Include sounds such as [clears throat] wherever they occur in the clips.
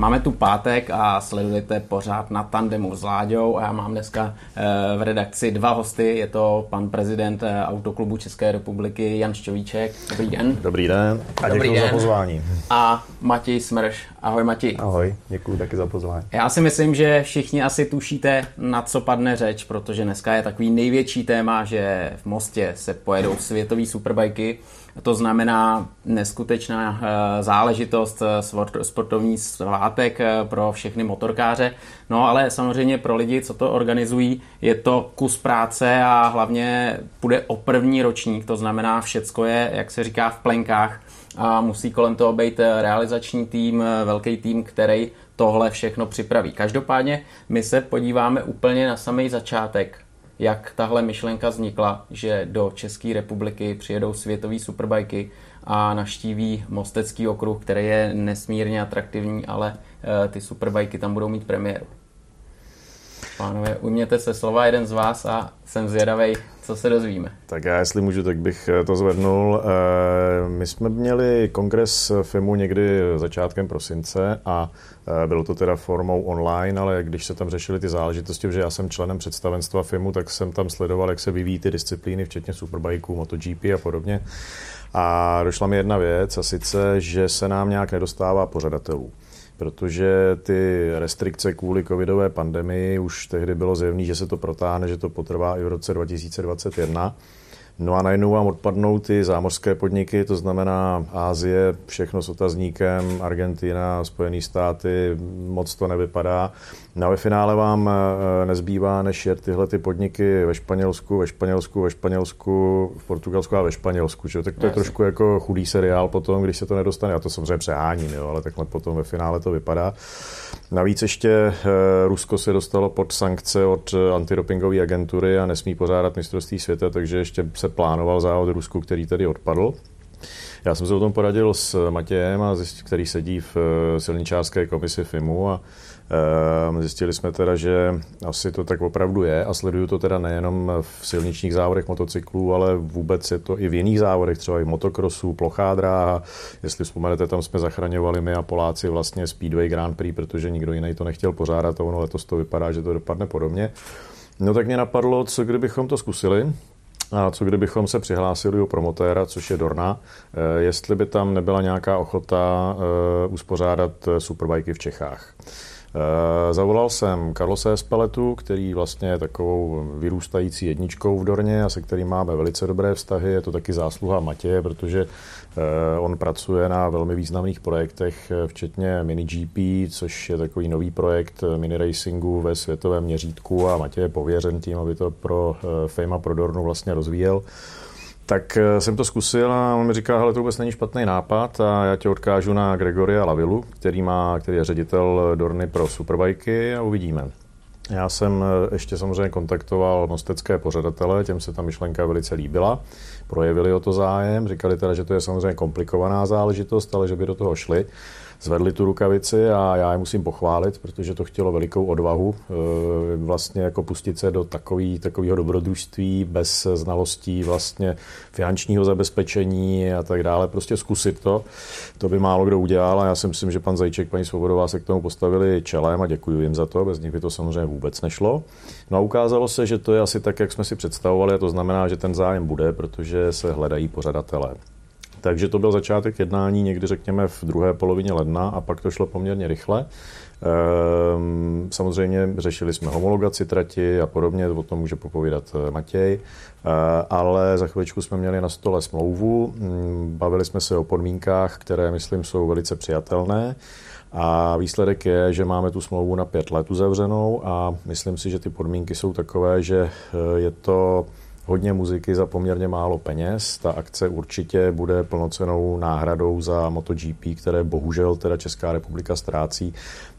Máme tu pátek a sledujete pořád na tandemu s Láďou a já mám dneska v redakci dva hosty. Je to pan prezident Autoklubu České republiky Jan Šťovíček. Dobrý den. Dobrý den a děkuji za pozvání. A Matěj Smrš. Ahoj Matěj. Ahoj, děkuji taky za pozvání. Já si myslím, že všichni asi tušíte, na co padne řeč, protože dneska je takový největší téma, že v Mostě se pojedou světové superbajky. To znamená neskutečná eh, záležitost, eh, sportovní svátek eh, pro všechny motorkáře. No ale samozřejmě pro lidi, co to organizují, je to kus práce a hlavně půjde o první ročník, to znamená všecko je, jak se říká, v plenkách a musí kolem toho být realizační tým, velký tým, který tohle všechno připraví. Každopádně my se podíváme úplně na samý začátek jak tahle myšlenka vznikla, že do České republiky přijedou světové superbajky a naštíví Mostecký okruh, který je nesmírně atraktivní, ale eh, ty superbajky tam budou mít premiéru. Pánové, ujměte se slova jeden z vás a jsem zvědavý, co se dozvíme. Tak já, jestli můžu, tak bych eh, to zvednul. Eh, my jsme měli kongres FIMu někdy začátkem prosince a eh, bylo to teda formou online, ale když se tam řešily ty záležitosti, že já jsem členem představenstva FIMu, tak jsem tam sledoval, jak se vyvíjí ty disciplíny, včetně superbajků, MotoGP a podobně. A došla mi jedna věc, a sice, že se nám nějak nedostává pořadatelů protože ty restrikce kvůli covidové pandemii už tehdy bylo zjevné, že se to protáhne, že to potrvá i v roce 2021. No a najednou vám odpadnou ty zámořské podniky, to znamená Ázie, všechno s otazníkem, Argentina, Spojené státy, moc to nevypadá. No ve finále vám eh, nezbývá, než jet tyhle ty podniky ve Španělsku, ve Španělsku, ve Španělsku, v Portugalsku a ve Španělsku. Že? Tak to je trošku jako chudý seriál potom, když se to nedostane. Já to samozřejmě přeháním, jo, ale takhle potom ve finále to vypadá. Navíc ještě eh, Rusko se dostalo pod sankce od antidopingové agentury a nesmí pořádat mistrovství světa, takže ještě se plánoval závod Rusku, který tady odpadl. Já jsem se o tom poradil s Matějem, který sedí v eh, silničářské komisi FIMu a zjistili jsme teda, že asi to tak opravdu je a sleduju to teda nejenom v silničních závodech motocyklů, ale vůbec je to i v jiných závodech, třeba i motokrosu, plochá dráha. Jestli vzpomenete, tam jsme zachraňovali my a Poláci vlastně Speedway Grand Prix, protože nikdo jiný to nechtěl pořádat a ono letos to vypadá, že to dopadne podobně. No tak mě napadlo, co kdybychom to zkusili, a co kdybychom se přihlásili u promotéra, což je Dorna, eh, jestli by tam nebyla nějaká ochota eh, uspořádat superbajky v Čechách. Eh, zavolal jsem Karlose Espeletu, který vlastně je takovou vyrůstající jedničkou v Dorně a se kterým máme velice dobré vztahy. Je to taky zásluha Matěje, protože eh, on pracuje na velmi významných projektech, eh, včetně MiniGP, což je takový nový projekt mini racingu ve světovém měřítku a Matěj je pověřen tím, aby to pro Fame a pro Dornu vlastně rozvíjel. Tak eh, jsem to zkusil a on mi říká, hele, to vůbec není špatný nápad a já tě odkážu na Gregoria Lavilu, který, má, který je ředitel Dorny pro superbajky a uvidíme. Já jsem eh, ještě samozřejmě kontaktoval mostecké pořadatele, těm se ta myšlenka velice líbila, projevili o to zájem, říkali teda, že to je samozřejmě komplikovaná záležitost, ale že by do toho šli zvedli tu rukavici a já je musím pochválit, protože to chtělo velikou odvahu e, vlastně jako pustit se do takový, takového dobrodružství bez znalostí vlastně finančního zabezpečení a tak dále, prostě zkusit to. To by málo kdo udělal a já si myslím, že pan Zajíček, paní Svobodová se k tomu postavili čelem a děkuji jim za to, bez nich by to samozřejmě vůbec nešlo. No a ukázalo se, že to je asi tak, jak jsme si představovali a to znamená, že ten zájem bude, protože se hledají pořadatelé. Takže to byl začátek jednání někdy řekněme v druhé polovině ledna a pak to šlo poměrně rychle. Ehm, samozřejmě řešili jsme homologaci trati a podobně, o tom může popovídat eh, Matěj, eh, ale za chviličku jsme měli na stole smlouvu, mm, bavili jsme se o podmínkách, které myslím jsou velice přijatelné. A výsledek je, že máme tu smlouvu na pět let uzavřenou a myslím si, že ty podmínky jsou takové, že eh, je to hodně muziky za poměrně málo peněz. Ta akce určitě bude plnocenou náhradou za MotoGP, které bohužel teda Česká republika ztrácí.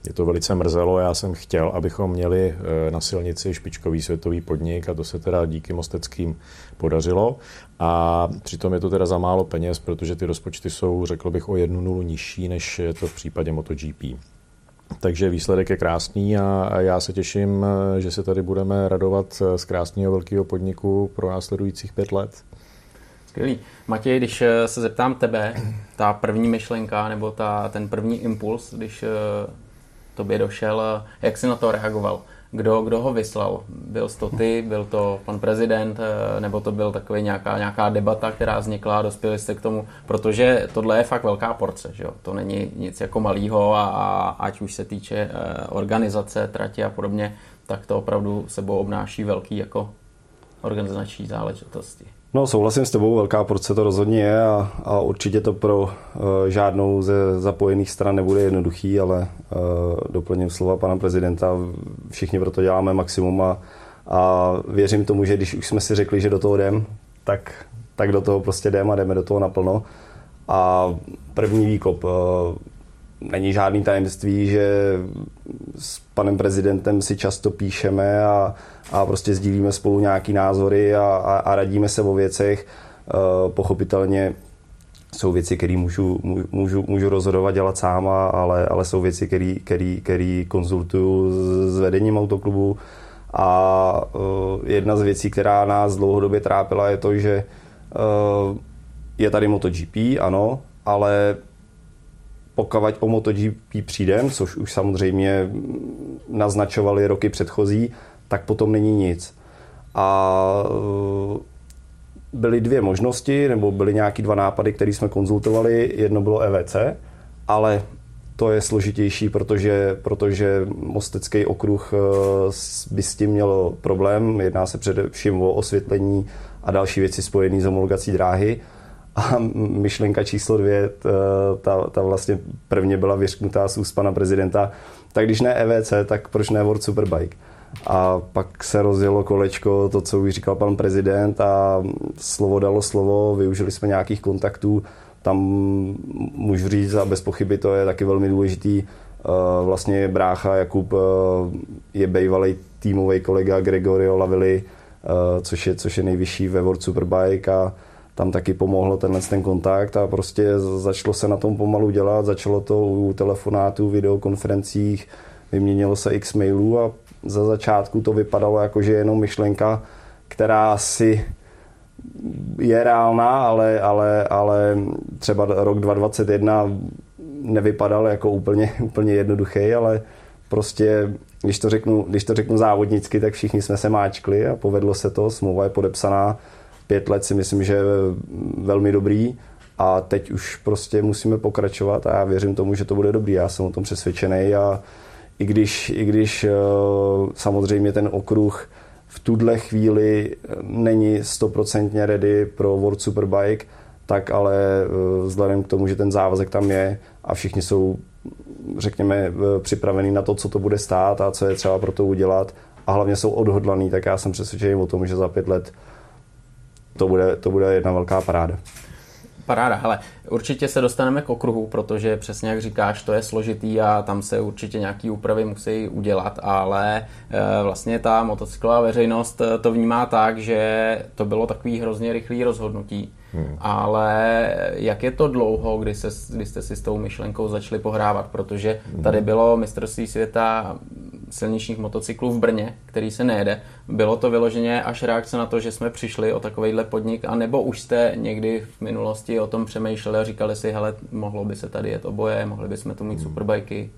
Je to velice mrzelo, já jsem chtěl, abychom měli eh, na silnici špičkový světový podnik a to se teda díky Mosteckým podařilo. A přitom je to teda za málo peněz, protože ty rozpočty jsou, řekl bych, o jednu nulu nižší, než je to v případě MotoGP. Takže výsledek je krásný a já se těším, že se tady budeme radovat z krásného velkého podniku pro následujících pět let. Skvělý. Matěj, když se zeptám tebe, ta první myšlenka nebo ta, ten první impuls, když tobě došel, jak jsi na to reagoval? Kdo, kdo ho vyslal? Byl to ty, byl to pan prezident, eh, nebo to byl takový nějaká, nějaká debata, která vznikla a dospěli jste k tomu, protože tohle je fakt velká porce, že jo? to není nic jako malýho a, a ať už se týče eh, organizace, trati a podobně, tak to opravdu sebou obnáší velký jako organizační záležitosti. No, souhlasím s tebou, velká porce to rozhodně je a, a určitě to pro uh, žádnou ze zapojených stran nebude jednoduchý, ale uh, doplním slova pana prezidenta, všichni pro to děláme maximum a, a věřím tomu, že když už jsme si řekli, že do toho jdem, tak, tak do toho prostě jdeme a jdeme do toho naplno. A první výkop, uh, není žádný tajemství, že s panem prezidentem si často píšeme a, a prostě sdílíme spolu nějaký názory a, a, a radíme se o věcech. Uh, pochopitelně jsou věci, které můžu, můžu, můžu rozhodovat dělat sám, ale, ale jsou věci, které konzultuju s, vedením autoklubu. A uh, jedna z věcí, která nás dlouhodobě trápila, je to, že uh, je tady MotoGP, ano, ale pokud o MotoGP přijdem, což už samozřejmě naznačovali roky předchozí, tak potom není nic. A e, byly dvě možnosti, nebo byly nějaký dva nápady, které jsme konzultovali. Jedno bylo EVC, ale to je složitější, protože, protože Mostecký okruh e, by s tím měl problém. Jedná se především o osvětlení a další věci spojené s homologací dráhy. A myšlenka číslo dvě, ta, ta vlastně prvně byla vyřknutá z úst pana prezidenta, tak když ne EVC, tak proč ne World Superbike? A pak se rozjelo kolečko, to, co už říkal pan prezident a slovo dalo slovo, využili jsme nějakých kontaktů, tam můžu říct a bez pochyby to je taky velmi důležitý. Vlastně brácha Jakub je bývalý týmový kolega Gregorio Lavili, což je, což je nejvyšší ve World Superbike a tam taky pomohlo tenhle ten kontakt a prostě začalo se na tom pomalu dělat, začalo to u telefonátů, videokonferencích, vyměnilo se x mailů a za začátku to vypadalo jako, že jenom myšlenka, která si je reálná, ale, ale, ale třeba rok 2021 nevypadal jako úplně, [laughs] úplně jednoduchý, ale prostě, když to, řeknu, když to řeknu závodnicky, tak všichni jsme se máčkli a povedlo se to, smlouva je podepsaná, pět let si myslím, že je velmi dobrý a teď už prostě musíme pokračovat a já věřím tomu, že to bude dobrý. Já jsem o tom přesvědčený a i když, i když eh, samozřejmě ten okruh v tuhle chvíli není stoprocentně ready pro World Superbike, tak ale eh, vzhledem k tomu, že ten závazek tam je a všichni jsou, řekněme, eh, připravení na to, co to bude stát a co je třeba pro to udělat a hlavně jsou odhodlaný, tak já jsem přesvědčený o tom, že za pět let to bude, to bude jedna velká paráda. Paráda, hele, určitě se dostaneme k okruhu, protože přesně jak říkáš, to je složitý a tam se určitě nějaký úpravy musí udělat, ale e, vlastně ta motocyklová veřejnost eh, to vnímá tak, že to bylo takový hrozně rychlý rozhodnutí, hmm. ale jak je to dlouho, kdy, se, kdy jste si s tou myšlenkou začali pohrávat, protože tady hmm. bylo mistrovství světa silničních motocyklů v Brně, který se nejede. Bylo to vyloženě až reakce na to, že jsme přišli o takovýhle podnik, a nebo už jste někdy v minulosti o tom přemýšleli a říkali si, hele, mohlo by se tady jet oboje, mohli bychom tu mít hmm. superbajky?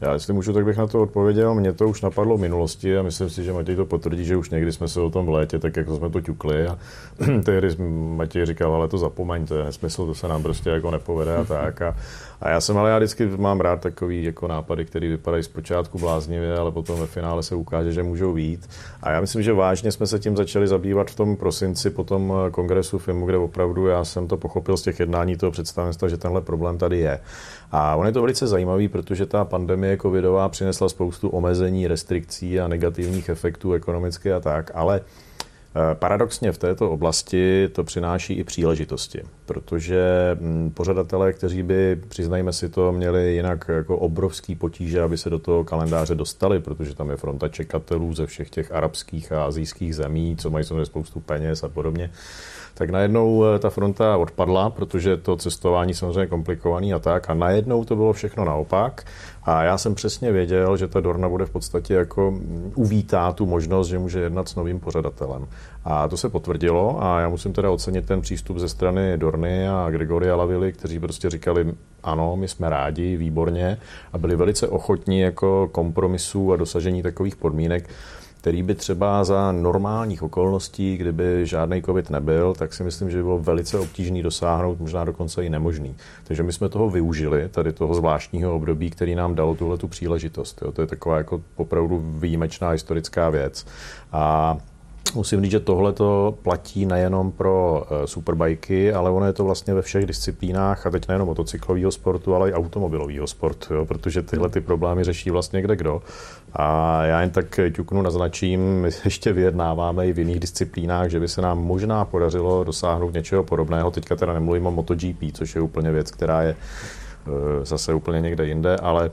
Já jestli můžu, tak bych na to odpověděl. Mně to už napadlo v minulosti a myslím si, že Matěj to potvrdí, že už někdy jsme se o tom v létě, tak jako jsme to ťukli a [clears throat] tehdy Matěj říkal, ale to zapomeň, to je nesmysl, to se nám prostě jako nepovede a tak. A, a já jsem, ale já vždycky mám rád takový jako nápady, které vypadají zpočátku bláznivě, ale potom ve finále se ukáže, že můžou být. A já myslím, že vážně jsme se tím začali zabývat v tom prosinci po tom kongresu filmu, kde opravdu já jsem to pochopil z těch jednání toho představenstva, že tenhle problém tady je. A on je to velice zajímavý, protože ta pandemie covidová přinesla spoustu omezení, restrikcí a negativních efektů ekonomicky a tak, ale eh, Paradoxně v této oblasti to přináší i příležitosti, protože hm, pořadatelé, kteří by, přiznajme si to, měli jinak jako obrovský potíže, aby se do toho kalendáře dostali, protože tam je fronta čekatelů ze všech těch arabských a azijských zemí, co mají samozřejmě spoustu peněz a podobně, tak najednou eh, ta fronta odpadla, protože to cestování samozřejmě komplikovaný a tak. A najednou to bylo všechno naopak. A já jsem přesně věděl, že ta Dorna bude v podstatě jako uvítá tu možnost, že může jednat s novým pořadatelem. A to se potvrdilo a já musím teda ocenit ten přístup ze strany Dorny a Gregoria Lavily, kteří prostě říkali, ano, my jsme rádi, výborně a byli velice ochotní jako kompromisů a dosažení takových podmínek, který by třeba za normálních okolností, kdyby žádný covid nebyl, tak si myslím, že by bylo velice obtížný dosáhnout, možná dokonce i nemožný. Takže my jsme toho využili, tady toho zvláštního období, který nám dalo tuhle tu příležitost. Jo. To je taková jako opravdu výjimečná historická věc. A Musím říct, že tohle to platí nejenom pro eh, superbajky, ale ono je to vlastně ve všech disciplínách a teď nejenom motocyklového sportu, ale i automobilového sportu, jo, protože tyhle ty problémy řeší vlastně kde kdo. A já jen tak ťuknu naznačím, my [laughs] ještě vyjednáváme i v jiných disciplínách, že by se nám možná podařilo dosáhnout něčeho podobného. Teďka teda nemluvím o MotoGP, což je úplně věc, která je eh, zase úplně někde jinde, ale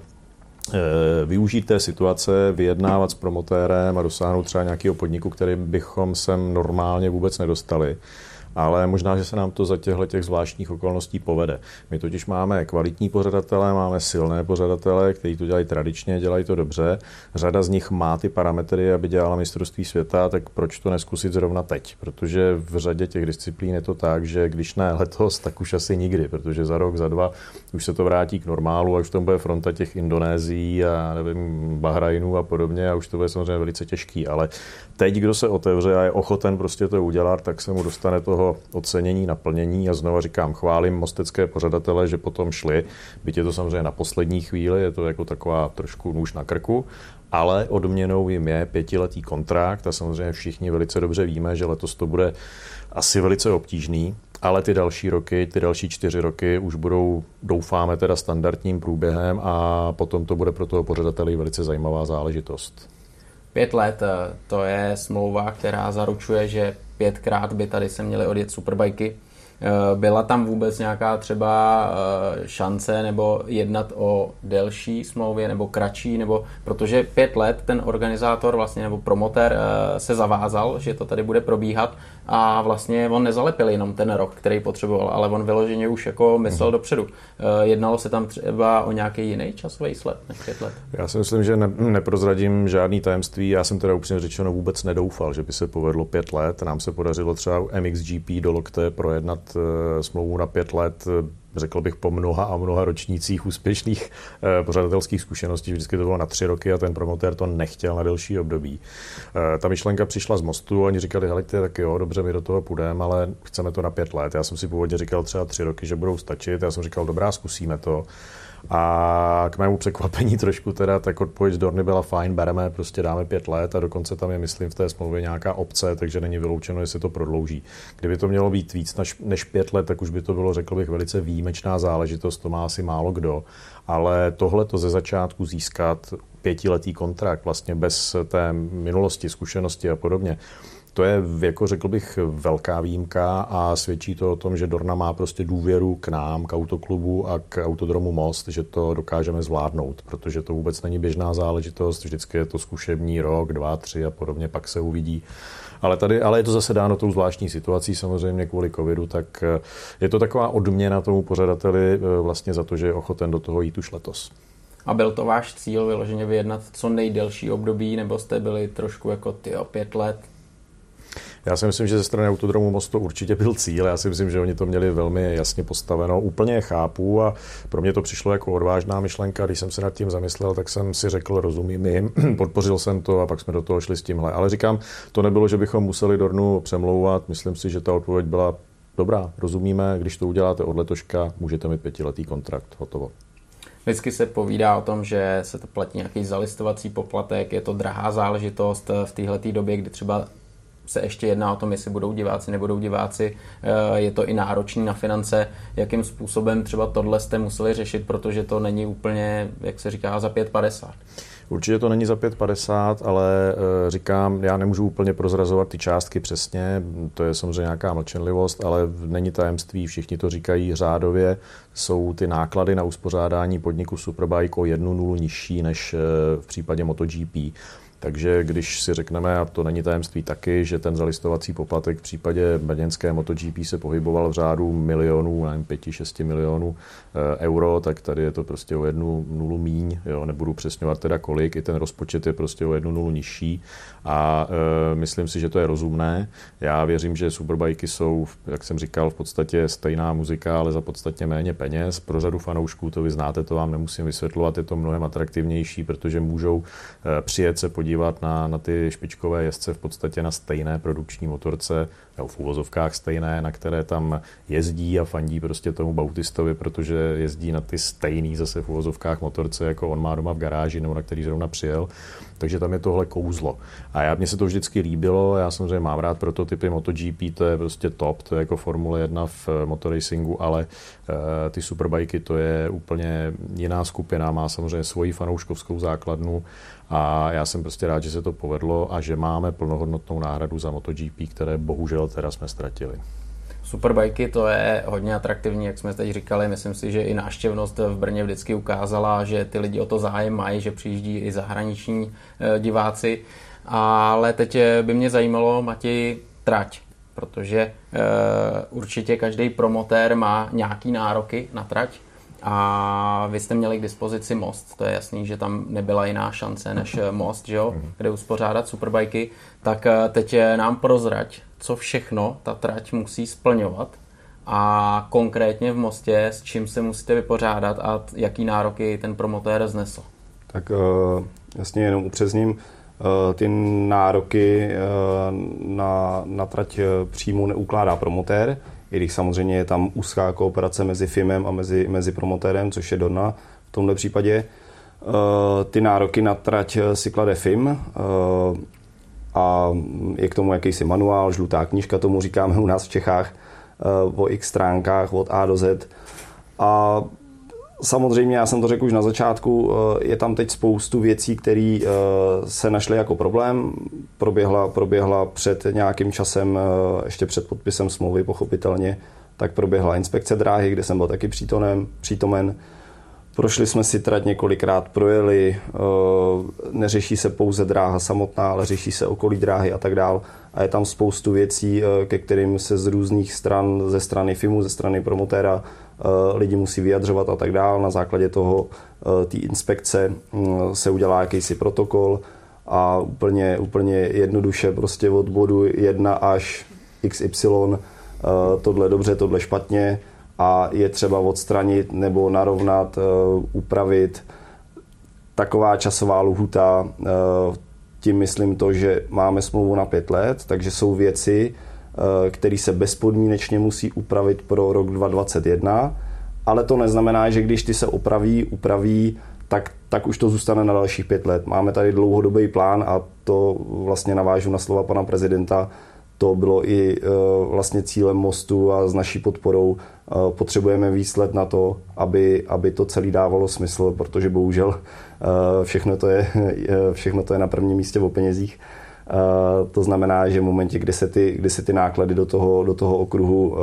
Eh, využít té situace, vyjednávat s promotérem a dosáhnout třeba nějakého podniku, který bychom sem normálně vůbec nedostali ale možná, že se nám to za těchto těch zvláštních okolností povede. My totiž máme kvalitní pořadatele, máme silné pořadatele, kteří to dělají tradičně, dělají to dobře. Řada z nich má ty parametry, aby dělala mistrovství světa, tak proč to neskusit zrovna teď? Protože v řadě těch disciplín je to tak, že když ne letos, tak už asi nikdy, protože za rok, za dva už se to vrátí k normálu a už tam bude fronta těch Indonézií a nevím, Bahrajnů a podobně a už to bude samozřejmě velice těžký, ale teď, kdo se otevře a je ochoten prostě to udělat, tak se mu dostane toho ocenění, naplnění a znova říkám, chválím mostecké pořadatele, že potom šli, byť je to samozřejmě na poslední chvíli, je to jako taková trošku nůž na krku, ale odměnou jim je pětiletý kontrakt a samozřejmě všichni velice dobře víme, že letos to bude asi velice obtížný, ale ty další roky, ty další čtyři roky už budou, doufáme, teda standardním průběhem a potom to bude pro toho pořadatele velice zajímavá záležitost. Pět let, eh, to je smlouva, která zaručuje, že pětkrát by tady se měly odjet superbajky. Eh, byla tam vůbec nějaká třeba eh, šance nebo jednat o delší smlouvě nebo kratší, nebo protože pět let ten organizátor vlastně nebo promotér se zavázal, že to tady bude probíhat a vlastně on nezalepil jenom ten rok, který potřeboval, ale on vyloženě už jako myslel mm. dopředu. Eh, jednalo se tam třeba o nějaký jiný časový sled než pět let? Já si myslím, že ne, neprozradím žádný tajemství. Já jsem teda upřímně řečeno vůbec nedoufal, že by se povedlo pět let. Nám se podařilo třeba MXGP do Lokte projednat uh, smlouvu na pět let řekl bych, po mnoha a mnoha ročnících úspěšných eh, pořadatelských zkušeností. Vždycky to bylo na tři roky a ten promotér to nechtěl na delší období. Eh, ta myšlenka přišla z mostu, oni říkali, hele, tak jo, dobře, my do toho půjdeme, ale chceme to na pět let. Já jsem si původně říkal třeba tři roky, že budou stačit. Já jsem říkal, dobrá, zkusíme to. A k mému překvapení trošku teda, tak odpověď z Dorny byla fajn, bereme, prostě dáme pět let a dokonce tam je, myslím, v té smlouvě nějaká obce, takže není vyloučeno, jestli to prodlouží. Kdyby to mělo být víc než, pět let, tak už by to bylo, řekl bych, velice výjimečná záležitost, to má asi málo kdo. Ale tohle to ze začátku získat pětiletý kontrakt, vlastně bez té minulosti, zkušenosti a podobně, to je, jako řekl bych, velká výjimka a svědčí to o tom, že Dorna má prostě důvěru k nám, k autoklubu a k autodromu Most, že to dokážeme zvládnout, protože to vůbec není běžná záležitost, vždycky je to zkušební rok, dva, tři a podobně, pak se uvidí. Ale, tady, ale je to zase dáno tou zvláštní situací samozřejmě kvůli covidu, tak eh, je to taková odměna tomu pořadateli eh, vlastně za to, že je ochoten do toho jít už letos. A byl to váš cíl vyloženě vyjednat co nejdelší období, nebo jste byli trošku jako ty pět let, já si myslím, že ze strany Autodromu Most to určitě byl cíl. Já si myslím, že oni to měli velmi jasně postaveno. Úplně chápu a pro mě to přišlo jako odvážná myšlenka. Když jsem se nad tím zamyslel, tak jsem si řekl, rozumím jim, [clears throat] podpořil jsem to a pak jsme do toho šli s tímhle. Ale říkám, to nebylo, že bychom museli Dornu přemlouvat. Myslím si, že ta odpověď byla dobrá, rozumíme, když to uděláte od letoška, můžete mít pětiletý kontrakt, hotovo. Vždycky se povídá o tom, že se to platí nějaký zalistovací poplatek, je to drahá záležitost v této době, kdy třeba se ještě jedná o tom, jestli budou diváci, nebudou diváci. Eh, je to i náročný na finance, jakým způsobem třeba tohle jste museli řešit, protože to není úplně, jak se říká, za 5,50. Určitě to není za 5,50, ale eh, říkám, já nemůžu úplně prozrazovat ty částky přesně, to je samozřejmě nějaká mlčenlivost, ale není tajemství, všichni to říkají řádově, jsou ty náklady na uspořádání podniku Superbike o jednu nulu nižší než eh, v případě MotoGP. Takže když si řekneme, a to není tajemství taky, že ten zalistovací poplatek v případě brněnské MotoGP se pohyboval v řádu milionů, nevím, 5-6 milionů eh, euro, tak tady je to prostě o jednu nulu míň, jo, nebudu přesňovat teda kolik, i ten rozpočet je prostě o jednu nulu nižší a e, myslím si, že to je rozumné. Já věřím, že superbajky jsou, jak jsem říkal, v podstatě stejná muzika, ale za podstatně méně peněz. Pro řadu fanoušků to vy znáte, to vám nemusím vysvětlovat, je to mnohem atraktivnější, protože můžou e, přijet se podívat na, na ty špičkové jezdce v podstatě na stejné produkční motorce, nebo v úvozovkách stejné, na které tam jezdí a fandí prostě tomu Bautistovi, protože jezdí na ty stejný zase v úvozovkách motorce, jako on má doma v garáži nebo na který zrovna přijel. Takže tam je tohle kouzlo. A já, mně se to vždycky líbilo, já samozřejmě mám rád prototypy MotoGP, to je prostě top, to je jako Formule 1 v eh, motoracingu, ale uh, ty superbajky to je úplně jiná skupina, má samozřejmě svoji fanouškovskou základnu a já jsem prostě rád, že se to povedlo a že máme plnohodnotnou náhradu za MotoGP, které bohužel teda jsme ztratili. Superbajky to je hodně atraktivní, jak jsme teď říkali. Myslím si, že i náštěvnost v Brně vždycky ukázala, že ty lidi o to zájem mají, že přijíždí i zahraniční eh, diváci. Ale teď eh, by mě zajímalo, Mati, trať, protože uh, určitě každý promotér má nějaký nároky na trať a vy jste měli k dispozici most, to je jasný, že tam nebyla jiná šance než most, že jo, mhm. kde uspořádat superbajky, tak teď nám prozrať, co všechno ta trať musí splňovat a konkrétně v Mostě, s čím se musíte vypořádat a jaký nároky ten promotér znesl. Tak eh, jasně jenom upřesním, eh, ty nároky eh, na, na trať přímo neukládá promotér, i když samozřejmě je tam úzká kooperace mezi FIMem a mezi, mezi promotérem, což je Dona v tomto případě. Ty nároky na trať si klade FIM, a je k tomu jakýsi manuál, žlutá knížka, tomu říkáme u nás v Čechách, eh, o x stránkách od A do Z. A samozřejmě, já jsem to řekl už na začátku, eh, je tam teď spoustu věcí, které eh, se našly jako problém. Proběhla, proběhla před nějakým časem, ještě před podpisem smlouvy pochopitelně, tak proběhla inspekce dráhy, kde jsem byl taky přítomen. přítomen Prošli jsme si trať několikrát, projeli, eh, neřeší se pouze dráha samotná, ale řeší se okolí dráhy a tak dál. A je tam spoustu věcí, eh, ke kterým se z různých stran, ze strany FIMu, ze strany promotéra, eh, lidi musí vyjadřovat a tak dál. Na základě toho té inspekce mm, se udělá jakýsi protokol a úplně, úplně jednoduše prostě od bodu 1 až XY tohle dobře, tohle špatně, a je třeba odstranit nebo narovnat, eh, upravit. Taková časová lhuta, eh, tím myslím to, že máme smlouvu na pět let, takže jsou věci, eh, které se bezpodmínečně musí upravit pro rok 2021, ale to neznamená, že když ty se opraví, upraví, tak, tak už to zůstane na dalších pět let. Máme tady dlouhodobý plán a to vlastně navážu na slova pana prezidenta, to bylo i vlastně cílem mostu a s naší podporou Eh, potřebujeme výsled na to, aby, aby to celé dávalo smysl, protože bohužel eh, všechno to je, [laughs] všechno to je na prvním místě o penězích. Eh, to znamená, že v momentě, kdy se ty, kdy se ty náklady do toho, do toho okruhu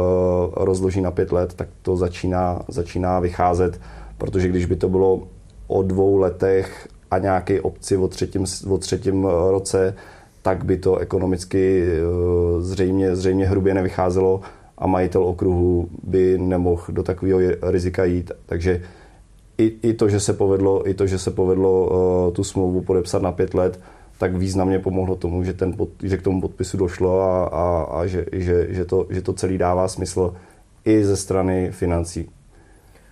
rozloží na pět let, tak to začíná, začíná vycházet, protože když by to bylo o dvou letech a nějaké obci o třetím, o třetím roce, tak by to ekonomicky zřejmě, zřejmě hrubě nevycházelo a majitel okruhu by nemohl do takového rizika jít. Takže i, i to, že se povedlo, i to, že se povedlo tu smlouvu podepsat na pět let, tak významně pomohlo tomu, že, ten pod, že k tomu podpisu došlo a, a, a že, že, že, to, že to celý dává smysl i ze strany financí.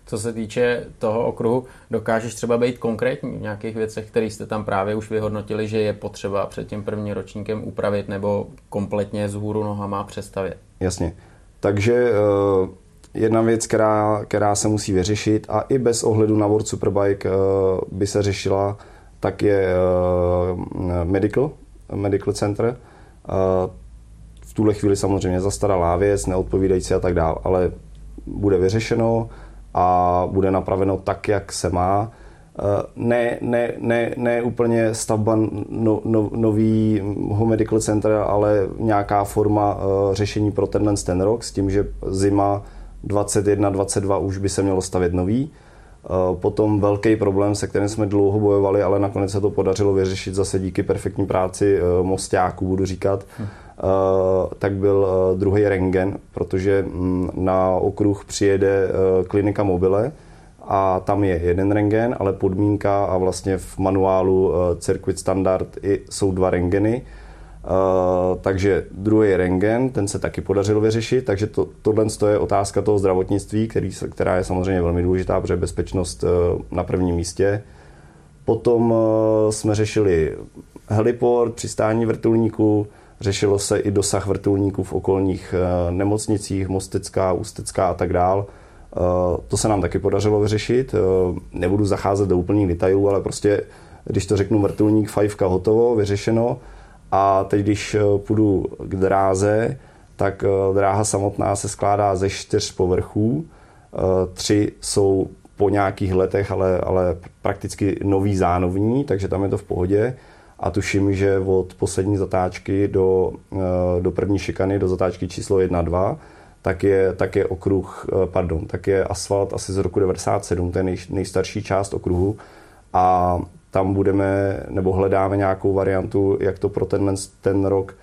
Co se týče toho okruhu, dokážeš třeba být konkrétní v nějakých věcech, které jste tam právě už vyhodnotili, že je potřeba před tím prvním ročníkem upravit nebo kompletně z hůru nohama přestavět? Jasně. Takže eh, jedna věc, která, která se musí vyřešit a i bez ohledu na World Superbike eh, by se řešila, tak je eh, medical, medical center. V tuhle chvíli samozřejmě zastaralá věc, neodpovídající a tak dále, ale bude vyřešeno a bude napraveno tak, jak se má. Ne, ne, ne, ne úplně stavba no, no, novýho medical center, ale nějaká forma řešení pro tenhle ten rok s tím, že zima 21, 22 už by se mělo stavět nový Potom velký problém, se kterým jsme dlouho bojovali, ale nakonec se to podařilo vyřešit zase díky perfektní práci mostáků, budu říkat, hm. tak byl druhý rengen, protože mm, na okruh přijede klinika mobile, a tam je jeden rengen, ale podmínka a vlastně v manuálu Circuit Standard i, jsou dva rengeny. Takže druhý rengen, ten se taky podařilo vyřešit, takže to, tohle je otázka toho zdravotnictví, který, která je samozřejmě velmi důležitá, protože bezpečnost uh, na prvním místě. Potom uh, jsme řešili heliport, přistání vrtulníků, řešilo se i dosah vrtulníků v okolních uh, nemocnicích, Mostecká, Ústecká a tak dále Eh, to se nám taky podařilo vyřešit. Nebudu zacházet do úplných detailů, ale prostě, když to řeknu, vrtulník fajfka hotovo, vyřešeno. A teď, když eh, půjdu k dráze, tak dráha samotná se skládá ze čtyř povrchů. Tři jsou po nějakých letech, ale, ale prakticky nový zánovní, takže tam je to v pohodě. A tuším, že od poslední zatáčky do, do první šikany, do zatáčky číslo 1-2, tak je, tak je okruh, eh, pardon, tak je asfalt asi z roku 97, to je nej, nejstarší část okruhu a tam budeme, nebo hledáme nějakou variantu, jak to pro ten, ten rok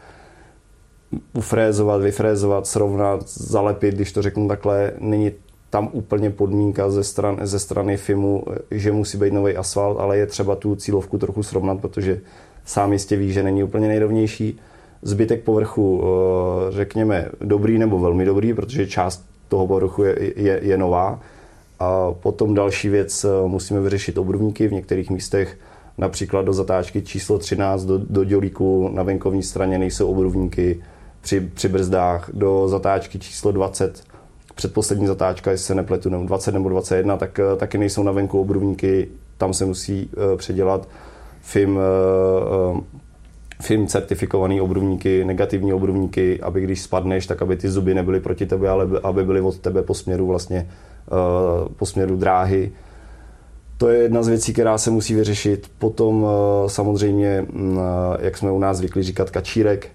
ufrézovat, vyfrézovat, srovnat, zalepit, když to řeknu takhle, není tam úplně podmínka ze, stran, ze strany FIMu, že musí být nový asfalt, ale je třeba tu cílovku trochu srovnat, protože sám jistě ví, že není úplně nejrovnější zbytek povrchu, eh, řekněme, dobrý nebo velmi dobrý, protože část toho povrchu je, je, je nová. A potom další věc, eh, musíme vyřešit obrubníky v některých místech, například do zatáčky číslo 13 do, do dělíku na venkovní straně nejsou obrubníky při, při brzdách, do zatáčky číslo 20 předposlední zatáčka, jestli se nepletu, nebo 20 nebo 21, tak eh, taky nejsou na venku obrubníky, tam se musí uh, předělat. FIM uh, film certifikovaný obrubníky, negativní obrubníky, aby když spadneš, tak aby ty zuby nebyly proti tebe, ale aby byly od tebe po směru vlastně po směru dráhy. To je jedna z věcí, která se musí vyřešit. Potom uh, samozřejmě, uh, jak jsme u nás zvykli říkat, kačírek.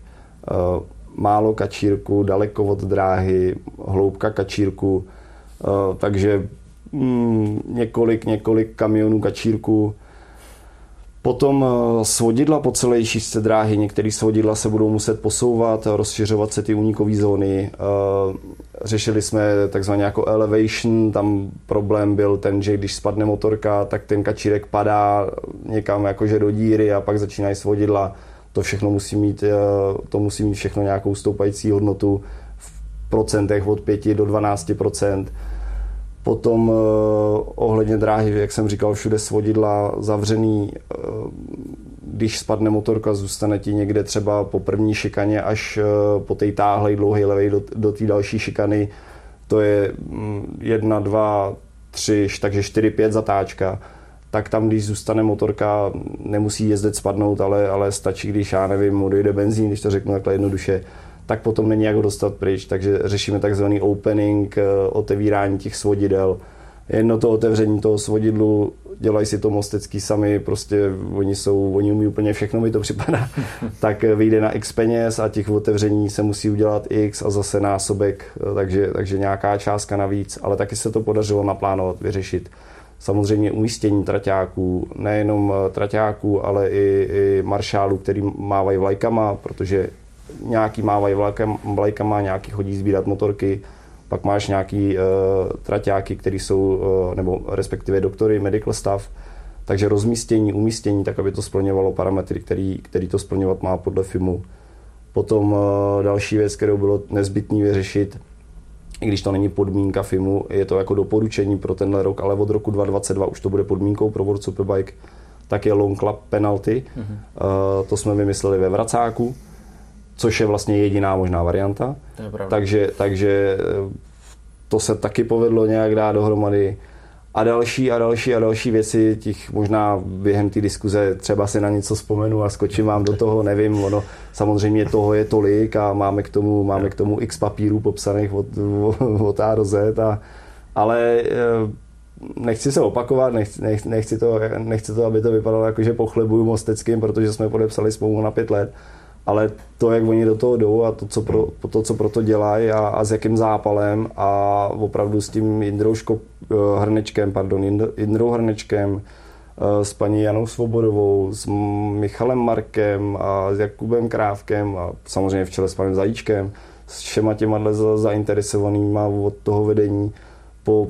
Málo kačírku, daleko od dráhy, hloubka kačírku, takže mm, několik, několik kamionů kačírku, Potom eh, svodidla po celé šířce dráhy, některé svodidla se budou muset posouvat, rozšiřovat se ty únikové zóny. Eh, řešili jsme takzvaně jako elevation, tam problém byl ten, že když spadne motorka, tak ten kačírek padá někam jakože do díry a pak začínají svodidla. To všechno musí mít, eh, to musí mít všechno nějakou stoupající hodnotu v procentech od 5 do 12 Potom uh, ohledně dráhy, jak jsem říkal, všude svodidla zavřený. Uh, když spadne motorka, zůstane ti někde třeba po první šikaně až uh, po té táhlej dlouhé levej do, do té další šikany. To je um, jedna, dva, tři, takže čtyři, pět zatáčka tak tam, když zůstane motorka, nemusí jezdit spadnout, ale, ale stačí, když, já nevím, mu dojde benzín, když to řeknu takhle jednoduše, tak potom není jak ho dostat pryč. Takže řešíme takzvaný opening, eh, otevírání těch svodidel. Jedno to otevření toho svodidlu, dělají si to mostecký sami, prostě oni jsou, oni umí úplně všechno, mi to připadá, [laughs] tak vyjde na x peněz a těch otevření se musí udělat x a zase násobek, eh, takže, takže nějaká částka navíc, ale taky se to podařilo naplánovat, vyřešit. Samozřejmě umístění traťáků, nejenom eh, traťáků, ale i, i maršálů, který mávají vlajkama, protože nějaký mávají vlajkama, nějaký chodí sbírat motorky, pak máš nějaký uh, traťáky, který jsou, uh, nebo respektive doktory, medical staff, takže rozmístění, umístění, tak aby to splňovalo parametry, který, který to splňovat má podle FIMu. Potom uh, další věc, kterou bylo nezbytný vyřešit, i když to není podmínka FIMu, je to jako doporučení pro tenhle rok, ale od roku 2022 už to bude podmínkou pro World Superbike, tak je long club penalty. Mm-hmm. Uh, to jsme vymysleli ve Vracáku což je vlastně jediná možná varianta. To je takže, takže eh, to se taky povedlo nějak dát dohromady. A další a další a další věci, těch možná během té diskuze třeba si na něco vzpomenu a skočím vám do toho, nevím, ono samozřejmě toho je tolik a máme k tomu, máme k tomu x papírů popsaných od, [laughs] od A do Z, a, ale eh, nechci se opakovat, nechci, nechci, to, nechci to, aby to vypadalo jako, že pochlebuju Mosteckým, protože jsme podepsali smlouvu na pět let, ale to, jak oni do toho jdou a to, co pro to, co pro to dělají a, a s jakým zápalem a opravdu s tím Jindrou Škop, Hrnečkem, pardon, Jindrou Hrnečkem, s paní Janou Svobodovou, s Michalem Markem a s Jakubem Krávkem a samozřejmě v čele s panem Zajíčkem, s všema těma zainteresovanýma od toho vedení po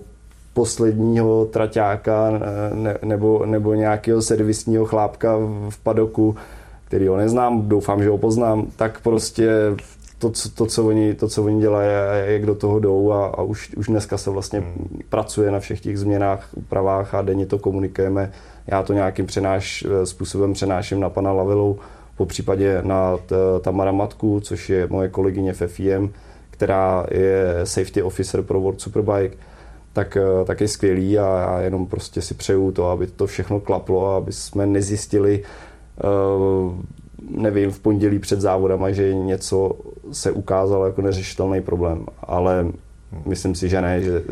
posledního traťáka ne, nebo, nebo nějakého servisního chlápka v padoku, který ho neznám, doufám, že ho poznám, tak prostě to, co, to, co, oni, to, co oni dělají, jak do toho jdou a, a už, už dneska se vlastně hmm. pracuje na všech těch změnách, úpravách a denně to komunikujeme. Já to nějakým přenáš, způsobem přenáším na pana Lavilu, po případě na Tamara Matku, což je moje kolegyně v FIM, která je safety officer pro World Superbike tak, tak je skvělý a já jenom prostě si přeju to, aby to všechno klaplo a aby jsme nezjistili, nevím, v pondělí před závodama, že něco se ukázalo jako neřešitelný problém, ale myslím si, že ne, že uh,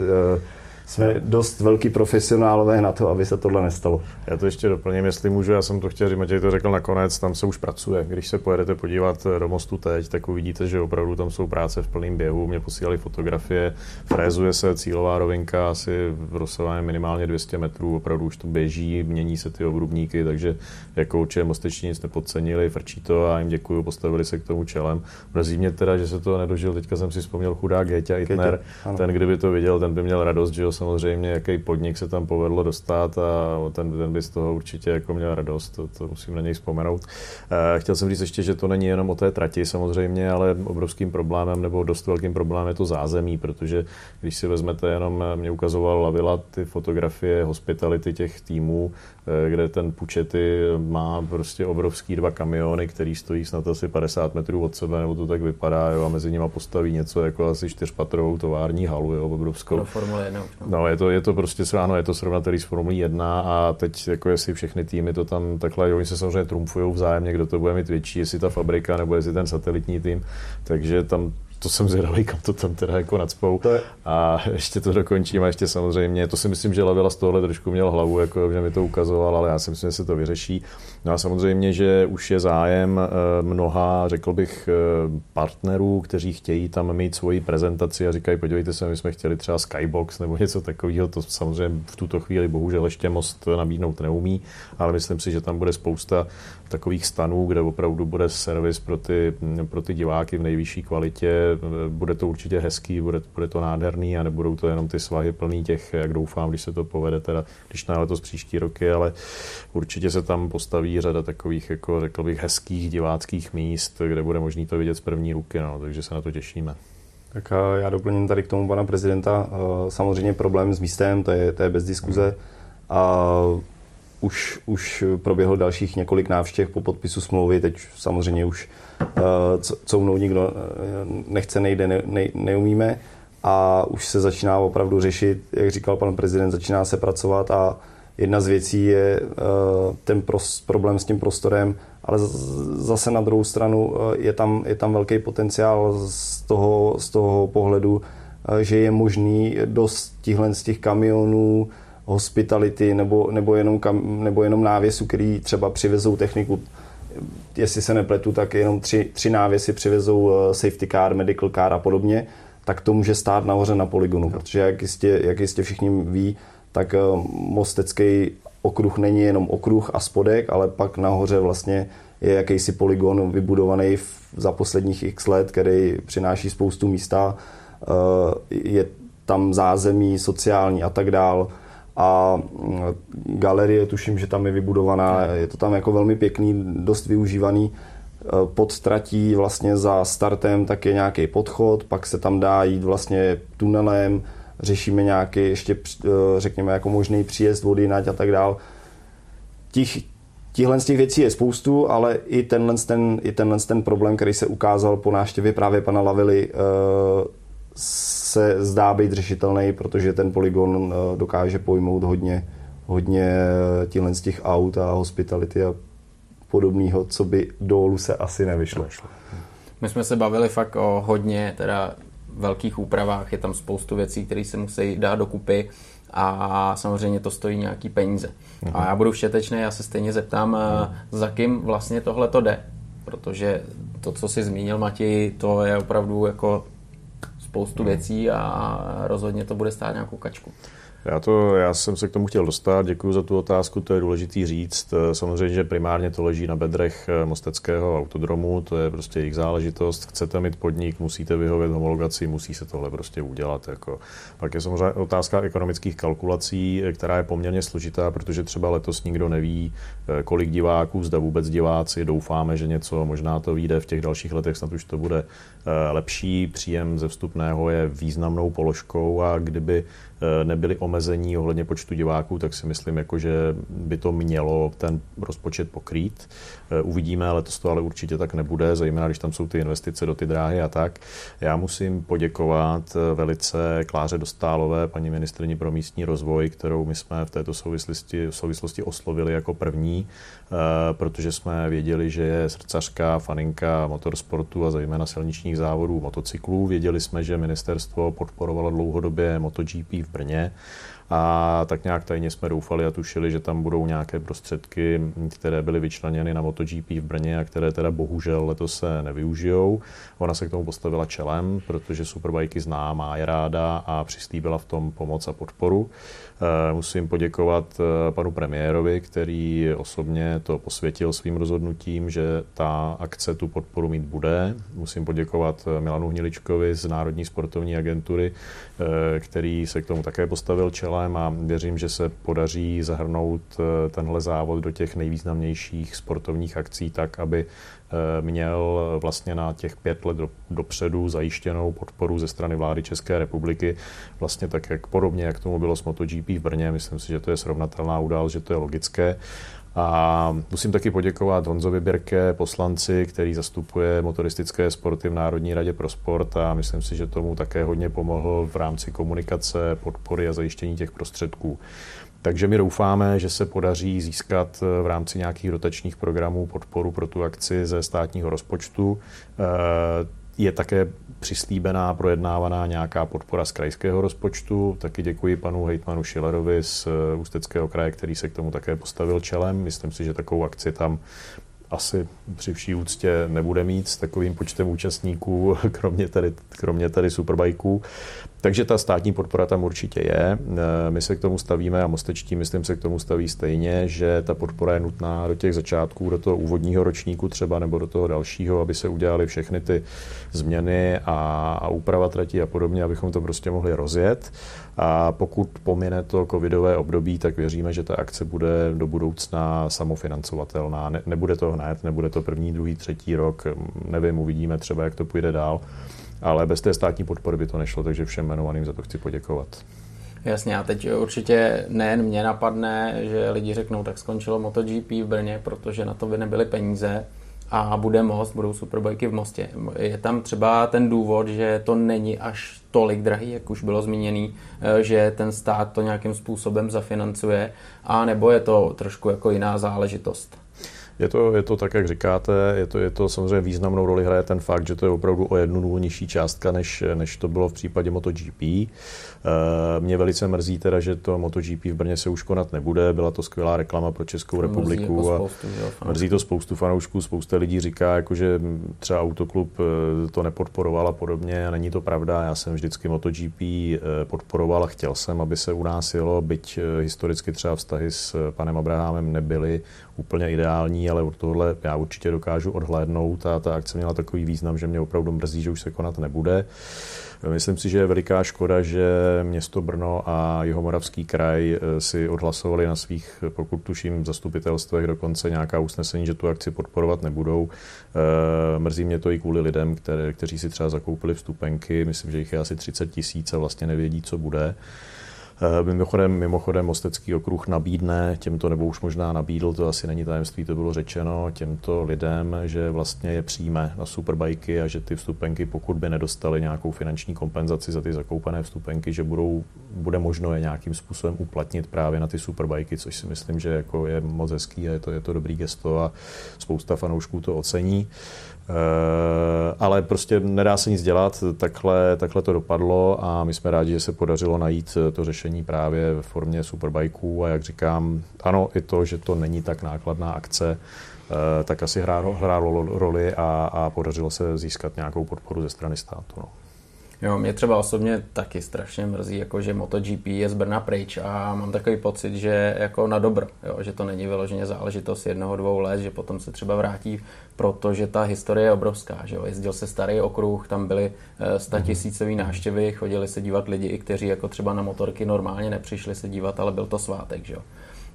jsme dost velký profesionálové na to, aby se tohle nestalo. Já to ještě doplním, jestli můžu, já jsem to chtěl říct, Matěj to řekl nakonec, tam se už pracuje. Když se pojedete podívat do mostu teď, tak uvidíte, že opravdu tam jsou práce v plném běhu. Mě posílali fotografie, frézuje se cílová rovinka asi v rozsahování minimálně 200 metrů, opravdu už to běží, mění se ty obrubníky, takže jako určitě mosteční nic nepodcenili, frčí to a jim děkuju, postavili se k tomu čelem. Mrzí mě teda, že se to nedožil, teďka jsem si vzpomněl chudák Géťa Itner, ten kdyby to viděl, ten by měl radost, že samozřejmě, jaký podnik se tam povedlo dostat a ten, ten by z toho určitě jako měl radost, to, to musím na něj vzpomenout. Eh, chtěl jsem říct ještě, že to není jenom o té trati samozřejmě, ale obrovským problémem nebo dost velkým problémem je to zázemí, protože když si vezmete jenom, mě ukazoval Lavila ty fotografie hospitality těch týmů, eh, kde ten Pučety má prostě obrovský dva kamiony, který stojí snad asi 50 metrů od sebe, nebo to tak vypadá, jo, a mezi nimi postaví něco jako asi čtyřpatrovou tovární halu, jo, obrovskou. Formule 1 už, no. No. je to, je to prostě, ano, je to srovnatelný s Formulí 1 a teď jako jestli všechny týmy to tam takhle, oni se samozřejmě trumfují vzájemně, kdo to bude mít větší, jestli ta fabrika nebo jestli ten satelitní tým, takže tam to jsem zvědavý, kam to tam teda jako nadspou. To je... A ještě to dokončím a ještě samozřejmě, to si myslím, že Lavila z tohle trošku měl hlavu, jako, že mi to ukazoval, ale já si myslím, že se to vyřeší. No a samozřejmě, že už je zájem eh, mnoha, řekl bych, eh, partnerů, kteří chtějí tam mít svoji prezentaci a říkají, podívejte se, my jsme chtěli třeba Skybox nebo něco takového, to samozřejmě v tuto chvíli bohužel ještě most nabídnout neumí, ale myslím si, že tam bude spousta takových stanů, kde opravdu bude servis pro ty, pro ty diváky v nejvyšší kvalitě. Bude to určitě hezký, bude, bude to nádherný a nebudou to jenom ty svahy plný těch, jak doufám, když se to povede, teda, když na letos příští roky, ale určitě se tam postaví řada takových, jako řekl bych, hezkých diváckých míst, kde bude možný to vidět z první ruky, no, takže se na to těšíme. Tak já doplním tady k tomu pana prezidenta. Samozřejmě problém s místem, to je, to je bez diskuze. A už, už proběhlo dalších několik návštěv po podpisu smlouvy, teď samozřejmě už uh, mnou nikdo eh, nechce, nejde, ne, ne, neumíme. A už se začíná opravdu řešit, jak říkal pan prezident, začíná se pracovat a jedna z věcí je uh, ten pros, problém s tím prostorem, ale zase na druhou stranu je tam, je tam velký potenciál z toho, z toho pohledu, že je možný dost z těch kamionů, hospitality nebo, nebo, jenom, kam, nebo jenom návěsu, který třeba přivezou techniku. Jestli se nepletu, tak jenom tři, tři návěsy přivezou eh, safety car, medical car a podobně, tak to může stát nahoře na poligonu, no. protože jak jistě, jak jistě všichni ví, tak eh, mostecký okruh není jenom okruh a spodek, ale pak nahoře vlastně je jakýsi poligon vybudovaný v, za posledních x let, který přináší spoustu místa, eh, je tam zázemí sociální a tak dál a mm, galerie, tuším, že tam je vybudovaná, je to tam jako velmi pěkný, dost využívaný e, pod tratí vlastně za startem tak je nějaký podchod, pak se tam dá jít vlastně tunelem, řešíme nějaký ještě, e, řekněme, jako možný příjezd vody nať a tak dál. Těch, Tihle z těch věcí je spoustu, ale i tenhle, ten, i tenhle ten problém, který se ukázal po návštěvě právě pana Lavily, e, se zdá být řešitelný, protože ten poligon eh, dokáže pojmout hodně, hodně těchto z těch aut a hospitality a podobného, co by dolů se asi nevyšlo. My jsme se bavili fakt o hodně teda velkých úpravách, je tam spoustu věcí, které se musí dát dokupy a samozřejmě to stojí nějaký peníze. Uh-huh. A já budu všetečný, já se stejně zeptám, uh-huh. za kým vlastně tohle to jde, protože to, co si zmínil Matěj, to je opravdu jako spoustu věcí a rozhodně to bude stát nějakou kačku. Já, to, já jsem se k tomu chtěl dostat, děkuji za tu otázku, to je důležitý říct. Samozřejmě, že primárně to leží na bedrech eh, Mosteckého autodromu, to je prostě jejich záležitost. Chcete mít podnik, musíte vyhovět homologaci, musí se tohle prostě udělat. Jako. Pak je samozřejmě otázka ekonomických kalkulací, eh, která je poměrně složitá, protože třeba letos nikdo neví, eh, kolik diváků, zda vůbec diváci, doufáme, že něco, možná to vyjde v těch dalších letech, snad už to bude lepší. Příjem ze vstupného je významnou položkou a kdyby Eh, nebyly omezení ohledně počtu diváků, tak si myslím, jako, že by to mělo ten rozpočet pokrýt. Eh, uvidíme, letos to ale určitě tak nebude, zejména když tam jsou ty investice do ty dráhy a tak. Já musím poděkovat eh, velice Kláře Dostálové, paní ministrině pro místní rozvoj, kterou my jsme v této souvislosti, v souvislosti oslovili jako první, protože jsme věděli, že je srdcařka, faninka motorsportu a zejména silničních závodů motocyklů. Věděli jsme, že ministerstvo podporovalo dlouhodobě MotoGP v Brně a tak nějak tajně jsme doufali a tušili, že tam budou nějaké prostředky, které byly vyčleněny na MotoGP v Brně a které teda bohužel letos se nevyužijou. Ona se k tomu postavila čelem, protože Superbajky zná, má je ráda a přislíbila v tom pomoc a podporu. Eh, musím poděkovat eh, panu premiérovi, který osobně to posvětil svým rozhodnutím, že ta akce tu podporu mít bude. Musím poděkovat eh, Milanu Hniličkovi z Národní sportovní agentury, který se k tomu také postavil čelem a věřím, že se podaří zahrnout tenhle závod do těch nejvýznamnějších sportovních akcí tak, aby měl vlastně na těch pět let dopředu zajištěnou podporu ze strany vlády České republiky, vlastně tak, jak podobně, jak tomu bylo s MotoGP v Brně. Myslím si, že to je srovnatelná událost, že to je logické. A musím taky poděkovat Honzovi Birke, poslanci, který zastupuje motoristické sporty v Národní radě pro sport a myslím si, že tomu také hodně pomohl v rámci komunikace, podpory a zajištění těch prostředků. Takže my doufáme, že se podaří získat eh, v rámci nějakých dotačních programů podporu pro tu akci ze státního rozpočtu. Eh, je také přislíbená, projednávaná nějaká podpora z krajského rozpočtu. Taky děkuji panu hejtmanu Šilerovi z eh, Ústeckého kraje, který se k tomu také postavil čelem. Myslím si, že takovou akci tam asi při vší úctě nebude mít s takovým počtem účastníků, [laughs] kromě tady, kromě tady superbajků. Takže ta státní podpora tam určitě je. E, my se k tomu stavíme a mostečtí, myslím, se k tomu staví stejně, že ta podpora je nutná do těch začátků, do toho úvodního ročníku třeba nebo do toho dalšího, aby se udělaly všechny ty změny a, a úprava tratí a podobně, abychom to prostě mohli rozjet. A pokud pomine to covidové období, tak věříme, že ta akce bude do budoucna samofinancovatelná. Ne, nebude to hned, nebude to první, druhý, třetí rok, nevím, uvidíme třeba, jak to půjde dál ale bez té státní podpory by to nešlo, takže všem jmenovaným za to chci poděkovat. Jasně, a teď určitě nejen mě napadne, že lidi řeknou, tak skončilo MotoGP v Brně, protože na to by nebyly peníze a bude most, budou superbajky v mostě. Je tam třeba ten důvod, že to není až tolik drahý, jak už bylo zmíněný, eh, že ten stát to nějakým způsobem zafinancuje, a nebo je to trošku jako jiná záležitost? Je to, je to tak, jak říkáte, je to, je to samozřejmě významnou roli hraje ten fakt, že to je opravdu o jednu nižší částka, než, než to bylo v případě MotoGP. Eh, mě velice mrzí teda, že to MotoGP v Brně se už konat nebude. Byla to skvělá reklama pro Českou mrzí republiku. Jako spoustu, a mrzí to spoustu fanoušků. Spousta lidí říká, jako, že třeba autoklub eh, to nepodporoval a podobně. A není to pravda. Já jsem vždycky MotoGP eh, podporoval a chtěl jsem, aby se u nás jelo, byť historicky třeba vztahy s panem Abrahamem nebyly úplně ideální, ale od tohle já určitě dokážu odhlédnout a ta akce měla takový význam, že mě opravdu mrzí, že už se konat nebude. Myslím si, že je veliká škoda, že město Brno a Jihomoravský kraj eh, si odhlasovali na svých, pokud tuším, zastupitelstvech dokonce nějaká usnesení, že tu akci podporovat nebudou. Eh, mrzí mě to i kvůli lidem, které, kteří si třeba zakoupili vstupenky. Myslím, že jich je asi 30 tisíc a vlastně nevědí, co bude. Eh, mimochodem, mimochodem Mostecký okruh nabídne těmto, nebo už možná nabídl, to asi není tajemství, to bylo řečeno, těmto lidem, že vlastně je přijme na superbajky a že ty vstupenky, pokud by nedostali nějakou finanční kompenzaci za ty zakoupené vstupenky, že budou, bude možno je nějakým způsobem uplatnit právě na ty superbajky, což si myslím, že jako je moc hezký a je to, je to dobrý gesto a spousta fanoušků to ocení. Eh, ale prostě nedá se nic dělat, takhle, takhle to dopadlo a my jsme rádi, že se podařilo najít to řešení právě ve formě superbajků a jak říkám, ano, i to, že to není tak nákladná akce, eh, tak asi hrálo, hrálo roli a, a podařilo se získat nějakou podporu ze strany státu. No. Jo, mě třeba osobně taky strašně mrzí, jako že MotoGP je z Brna pryč a mám takový pocit, že jako na dobro, jo, že to není vyloženě záležitost jednoho, dvou let, že potom se třeba vrátí, protože ta historie je obrovská, že jo. Jezdil se starý okruh, tam byly eh, sta tisícový návštěvy, chodili se dívat lidi, kteří jako třeba na motorky normálně nepřišli se dívat, ale byl to svátek, že jo.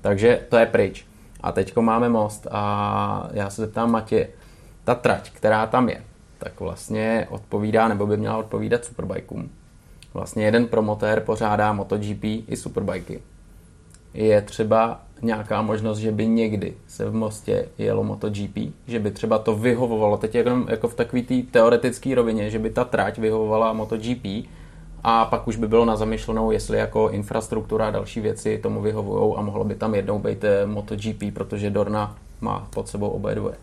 Takže to je pryč. A teďko máme most a já se zeptám Matě, ta trať, která tam je, tak vlastně odpovídá, nebo by měla odpovídat superbajkům. Vlastně jeden promotér pořádá MotoGP i superbajky. Je třeba nějaká možnost, že by někdy se v Mostě jelo MotoGP, že by třeba to vyhovovalo, teď jenom jako v takové té teoretické rovině, že by ta trať vyhovovala MotoGP a pak už by bylo na zamyšlenou, jestli jako infrastruktura a další věci tomu vyhovují a mohlo by tam jednou být eh, MotoGP, protože Dorna má pod sebou oboje dvoje.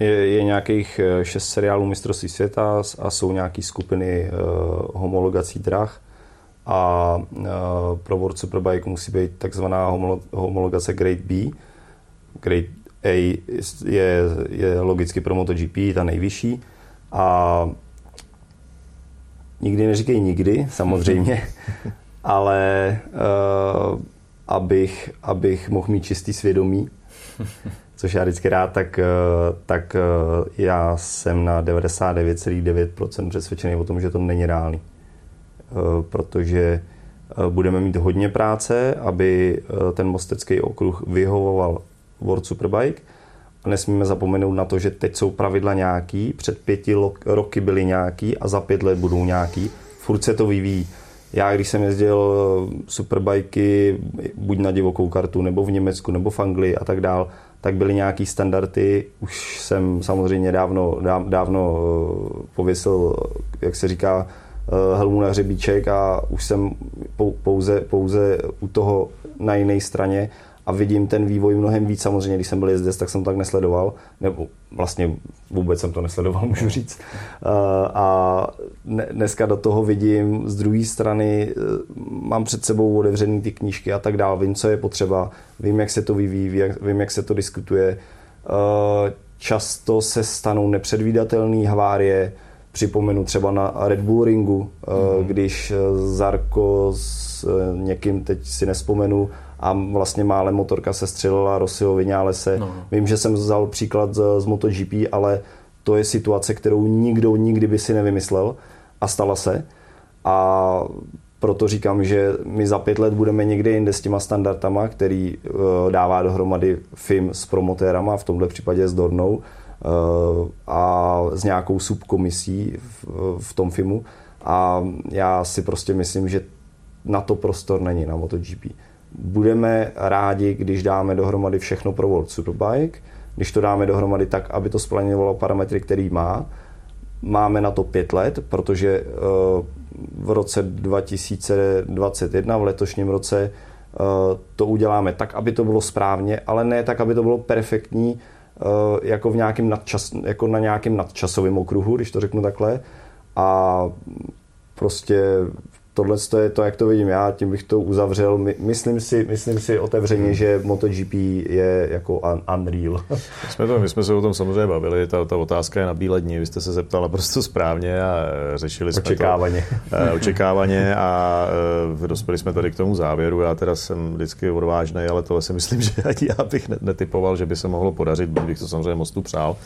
Je, je nějakých eh, šest seriálů mistrovství světa a jsou nějaké skupiny uh, homologací drah a uh, pro World Superbike musí být takzvaná homologace Grade B. Grade A je, je logicky pro MotoGP, ta nejvyšší. A nikdy neříkej nikdy, [laughs] samozřejmě, ale uh, abych, abych mohl mít čistý svědomí, [laughs] což já vždycky rád, tak, eh, tak eh, já jsem na 99,9% přesvědčený o tom, že to není reálný. Eh, protože budeme mít hodně práce, aby ten mostecký okruh vyhovoval World Superbike a nesmíme zapomenout na to, že teď jsou pravidla nějaký, před pěti roky byly nějaký a za pět let budou nějaký. Furt se to vyvíjí. Já, když jsem jezdil superbajky buď na divokou kartu, nebo v Německu, nebo v Anglii a tak dál, tak byly nějaký standardy. Už jsem samozřejmě dávno, dávno eh, pověsil, jak se říká, eh, helmu na hřebíček a už jsem pouze, pouze u toho na jiné straně a vidím ten vývoj mnohem víc. Samozřejmě, když jsem byl jezdec, tak jsem to tak nesledoval, nebo vlastně vůbec jsem to nesledoval, [laughs] můžu říct. Eh, a dneska do toho vidím z druhé strany, eh, mám před sebou otevřený ty knížky a tak dále, vím, co je potřeba, vím, jak se to vyvíjí, vím, jak se to diskutuje. Eh, často se stanou nepředvídatelné havárie, připomenu třeba na Red Bull ringu, mm. když Zarko s někým, teď si nespomenu, a vlastně málem motorka se střelila, Rossio vyňále se. No. Vím, že jsem vzal příklad z, z MotoGP, ale to je situace, kterou nikdo nikdy by si nevymyslel a stala se. A proto říkám, že my za pět let budeme někde jinde s těma standardama, který uh, dává dohromady FIM s promotérama, v tomhle případě s Dornou uh, a s nějakou subkomisí v, v tom FIMu. A já si prostě myslím, že na to prostor není na MotoGP budeme rádi, když dáme dohromady všechno pro World Superbike, když to dáme dohromady tak, aby to splňovalo parametry, který má. Máme na to pět let, protože eh, v roce 2021, v letošním roce, eh, to uděláme tak, aby to bylo správně, ale ne tak, aby to bylo perfektní, eh, jako, v nějakým nadčas, jako na nějakém nadčasovém okruhu, když to řeknu takhle. A prostě tohle je to, jak to vidím já, tím bych to uzavřel. My, myslím, si, myslím si otevřeně, hmm. že MotoGP je jako un, unreal. My jsme, to, my jsme se o tom samozřejmě bavili, ta, ta otázka je na bílé dní, vy jste se zeptal naprosto správně a řešili jsme očekávaně. to. Eh, očekávaně a uh, dospěli jsme tady k tomu závěru. Já teda jsem vždycky odvážný, ale tohle si myslím, [laughs] že ani já bych netypoval, že by se mohlo podařit, bych to samozřejmě mostu přál.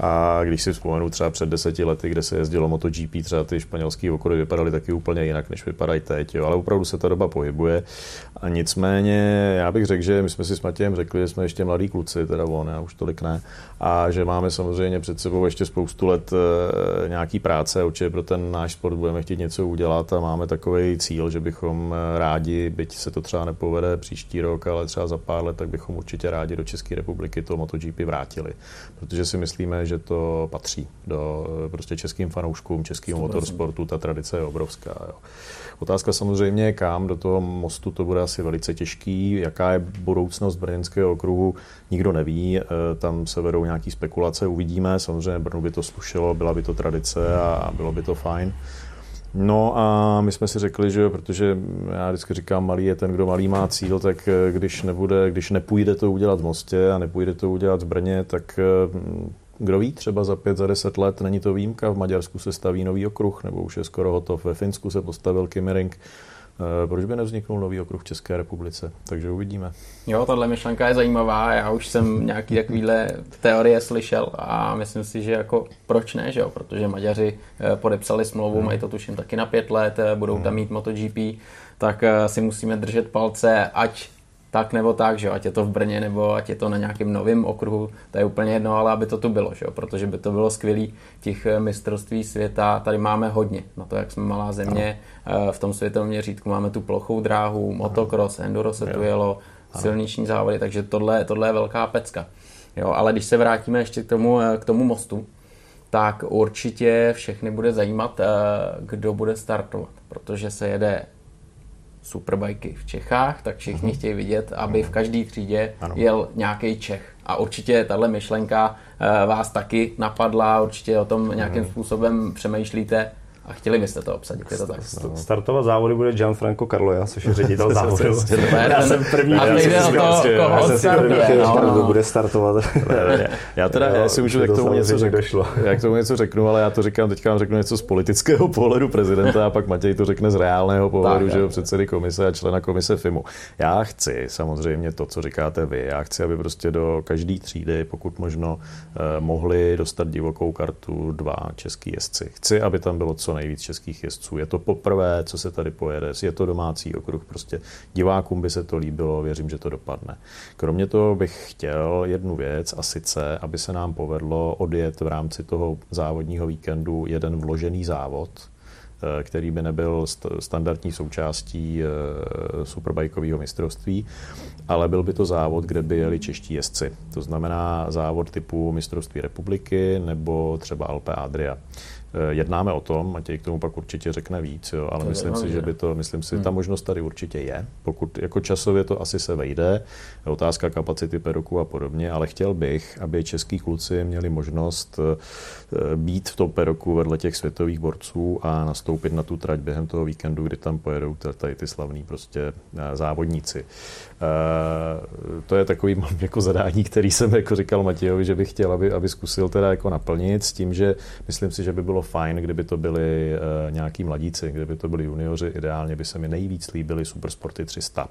A když si vzpomenu třeba před deseti lety, kde se jezdilo MotoGP, třeba ty španělské okruhy vypadaly taky úplně jinak, než vypadají teď, jo, ale opravdu se ta doba pohybuje. A nicméně, já bych řekl, že my jsme si s Matějem řekli, že jsme ještě mladí kluci, teda on, já už tolik ne, a že máme samozřejmě před sebou ještě spoustu let e, nějaký práce, určitě pro ten náš sport budeme chtít něco udělat a máme takový cíl, že bychom eh, rádi, byť se to třeba nepovede příští rok, ale třeba za pár let, tak bychom určitě rádi do České republiky to MotoGP vrátili, protože si myslíme, že to patří do eh, prostě českým fanouškům, českého motorsportu, ta tradice je obrovská. Jo. Otázka samozřejmě je kam, do toho mostu to bude asi velice těžký, jaká je budoucnost brněnského okruhu, nikdo neví, eh, tam se vedou nějaké spekulace, uvidíme, samozřejmě Brnu by to slušelo, byla by to tradice a bylo by to fajn. No a my jsme si řekli, že protože já vždycky říkám, malý je ten, kdo malý má cíl, tak eh, když nebude, když nepůjde to udělat v Mostě a nepůjde to udělat v Brně, tak eh, kdo ví, třeba za pět, za deset let není to výjimka, v Maďarsku se staví nový okruh, nebo už je skoro hotov, ve Finsku se postavil Kimmering, proč by nevzniknul nový okruh v České republice? Takže uvidíme. Jo, tahle myšlenka je zajímavá. Já už jsem nějaký takovýhle teorie slyšel a myslím si, že jako proč ne, že jo? Protože Maďaři eh, podepsali smlouvu, hmm. mají to tuším taky na pět let, eh, budou hmm. tam mít MotoGP, tak si musíme držet palce, ať tak nebo tak, že ať je to v Brně nebo ať je to na nějakém novém okruhu, to je úplně jedno, ale aby to tu bylo, že protože by to bylo skvělý. Těch eh, mistrovství světa tady máme hodně, na to, jak jsme malá země, ano. Eh, v tom světovém měřítku máme tu plochou dráhu, motocross, enduro se tu jelo, silniční závody, takže tohle, tohle je velká pecka. Jo, ale když se vrátíme ještě k tomu, eh, k tomu mostu, tak určitě všechny bude zajímat, kdo bude startovat, protože se jede superbajky v Čechách, tak všichni uh-huh. chtějí vidět, aby v každé třídě ano. jel nějaký Čech. A určitě tahle myšlenka uh, vás taky napadla, určitě o tom nějakým uh-huh. způsobem přemýšlíte a chtěli byste to obsadit, je to tak? Startovat závody bude Gianfranco Carloja, což je ředitel [laughs] závodu. já jsem první. A nejde o to, koho startuje. No, no. bude startovat. já teda, já si můžu k tomu něco řeknu, já k tomu něco řeknu, ale já to říkám, teďka vám řeknu něco z politického pohledu prezidenta a pak Matěj to řekne z reálného pohledu, že jo, předsedy komise a člena komise FIMu. Já chci samozřejmě to, co říkáte vy, já chci, aby prostě do každé třídy, pokud možno, eh, mohli dostat divokou kartu dva český jezdci. Chci, aby tam bylo co nejvíc českých jezdců. Je to poprvé, co se tady pojede, je to domácí okruh, prostě divákům by se to líbilo, věřím, že to dopadne. Kromě toho bych chtěl jednu věc a sice, aby se nám povedlo odjet v rámci toho závodního víkendu jeden vložený závod, eh, který by nebyl standardní součástí eh, superbajkového mistrovství, ale byl by to závod, kde by jeli čeští jezdci. To znamená závod typu mistrovství republiky nebo třeba Alpe Adria. Eh, jednáme o tom, Matěj k tomu pak určitě řekne víc, jo, ale to myslím si, že by to, myslím si, hmm. ta možnost tady určitě je. Pokud jako časově to asi se vejde, otázka kapacity peruku a podobně, ale chtěl bych, aby český kluci měli možnost eh, být v tom peroku vedle těch světových borců a nastoupit na tu trať během toho víkendu, kdy tam pojedou tady ty slavní prostě eh, závodníci. To je takový jako zadání, který jsem jako říkal Matějovi, že bych chtěl, aby, aby zkusil teda jako naplnit s tím, že myslím si, že by bylo fajn, kdyby to byli uh, nějaký mladíci, kdyby to byli junioři, ideálně by se mi nejvíc líbily Supersporty 300,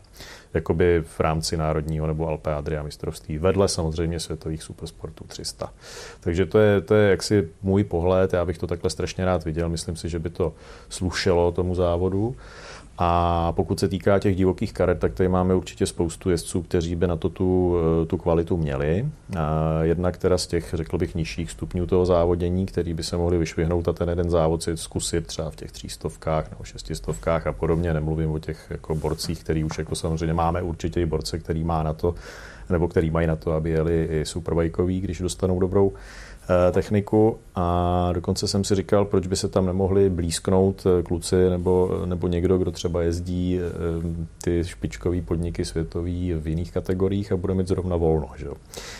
jakoby v rámci národního nebo Alpe Adria mistrovství, vedle samozřejmě světových Supersportů 300. Takže to je, to je jaksi můj pohled, já bych to takhle strašně rád viděl, myslím si, že by to slušelo tomu závodu. A pokud se týká těch divokých karet, tak tady máme určitě spoustu jezdců, kteří by na to tu, eh, tu kvalitu měli. A jednak teda z těch, řekl bych, nižších stupňů toho závodění, který by se mohli vyšvihnout a ten jeden závod si zkusit třeba v těch třístovkách nebo šestistovkách a podobně. Nemluvím o těch jako borcích, který už jako samozřejmě máme určitě i borce, který má na to, nebo který mají na to, aby jeli i superbajkový, když dostanou dobrou Eh, techniku a dokonce jsem si říkal, proč by se tam nemohli blízknout eh, kluci nebo, nebo někdo, kdo třeba jezdí eh, ty špičkové podniky světový v jiných kategoriích a bude mít zrovna volno. Že?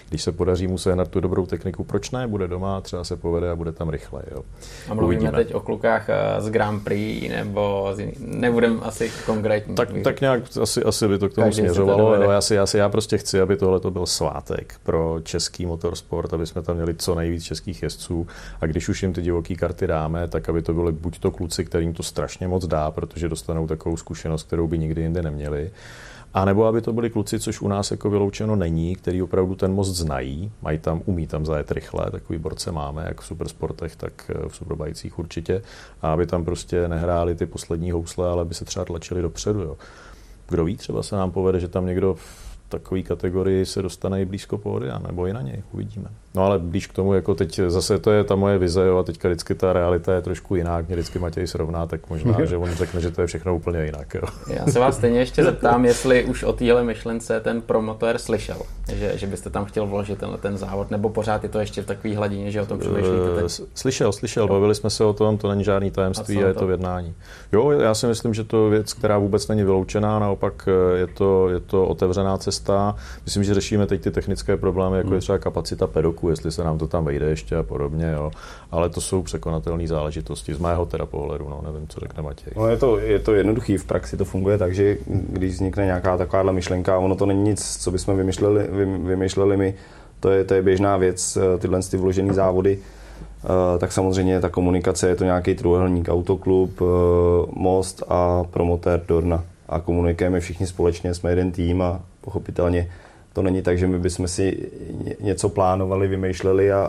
Když se podaří mu sehnat tu dobrou techniku, proč ne? Bude doma, třeba se povede a bude tam rychle. Jo? A mluvíme Uvidíme. teď o klukách z Grand Prix nebo z nebudem asi konkrétní. Tak, tak nějak asi, asi by to k tomu Každý směřovalo. Jo, já, si, já, si, já prostě chci, aby tohle to byl svátek pro český motorsport, aby jsme tam měli co nejvíc nejvíc českých jezdců a když už jim ty divoké karty dáme, tak aby to byly buď to kluci, kterým to strašně moc dá, protože dostanou takovou zkušenost, kterou by nikdy jinde neměli, a nebo aby to byli kluci, což u nás jako vyloučeno není, který opravdu ten most znají, mají tam, umí tam zajet rychle, takový borce máme, jak v supersportech, tak v superbajcích určitě, a aby tam prostě nehráli ty poslední housle, ale aby se třeba tlačili dopředu. Jo. Kdo ví, třeba se nám povede, že tam někdo v takové kategorii se dostane i blízko pódia, nebo i na něj, uvidíme. No ale blíž k tomu, jako teď zase to je ta moje vize, jo, a teďka vždycky ta realita je trošku jinak, mě vždycky Matěj srovná, tak možná, že on řekne, že to je všechno úplně jinak. Jo. Já se vás stejně ještě zeptám, jestli už o téhle myšlence ten promotor slyšel, že, že byste tam chtěl vložit tenhle ten závod, nebo pořád je to ještě v takové hladině, že o tom přemýšlíte teď? Slyšel, slyšel, bavili jsme se o tom, to není žádný tajemství a, a je to, to v jednání. Jo, já si myslím, že to je věc, která vůbec není vyloučená, naopak eh, je to, je to otevřená cesta. Myslím, že řešíme teď ty technické problémy, jako je hmm. třeba kapacita pedoku, jestli se nám to tam vejde ještě a podobně, jo. ale to jsou překonatelné záležitosti z mého teda pohledu, no, nevím, co řekne Matěj. No, je, to, je to jednoduchý, v praxi to funguje tak, že když vznikne nějaká takováhle myšlenka, ono to není nic, co bychom vymýšleli, vymýšleli my, to je, to je běžná věc, tyhle ty vložené závody. Tak samozřejmě ta komunikace je to nějaký trůhelník, autoklub, most a promotér Dorna. A komunikujeme všichni společně, jsme jeden tým a pochopitelně to není tak, že my bychom si něco plánovali, vymýšleli a,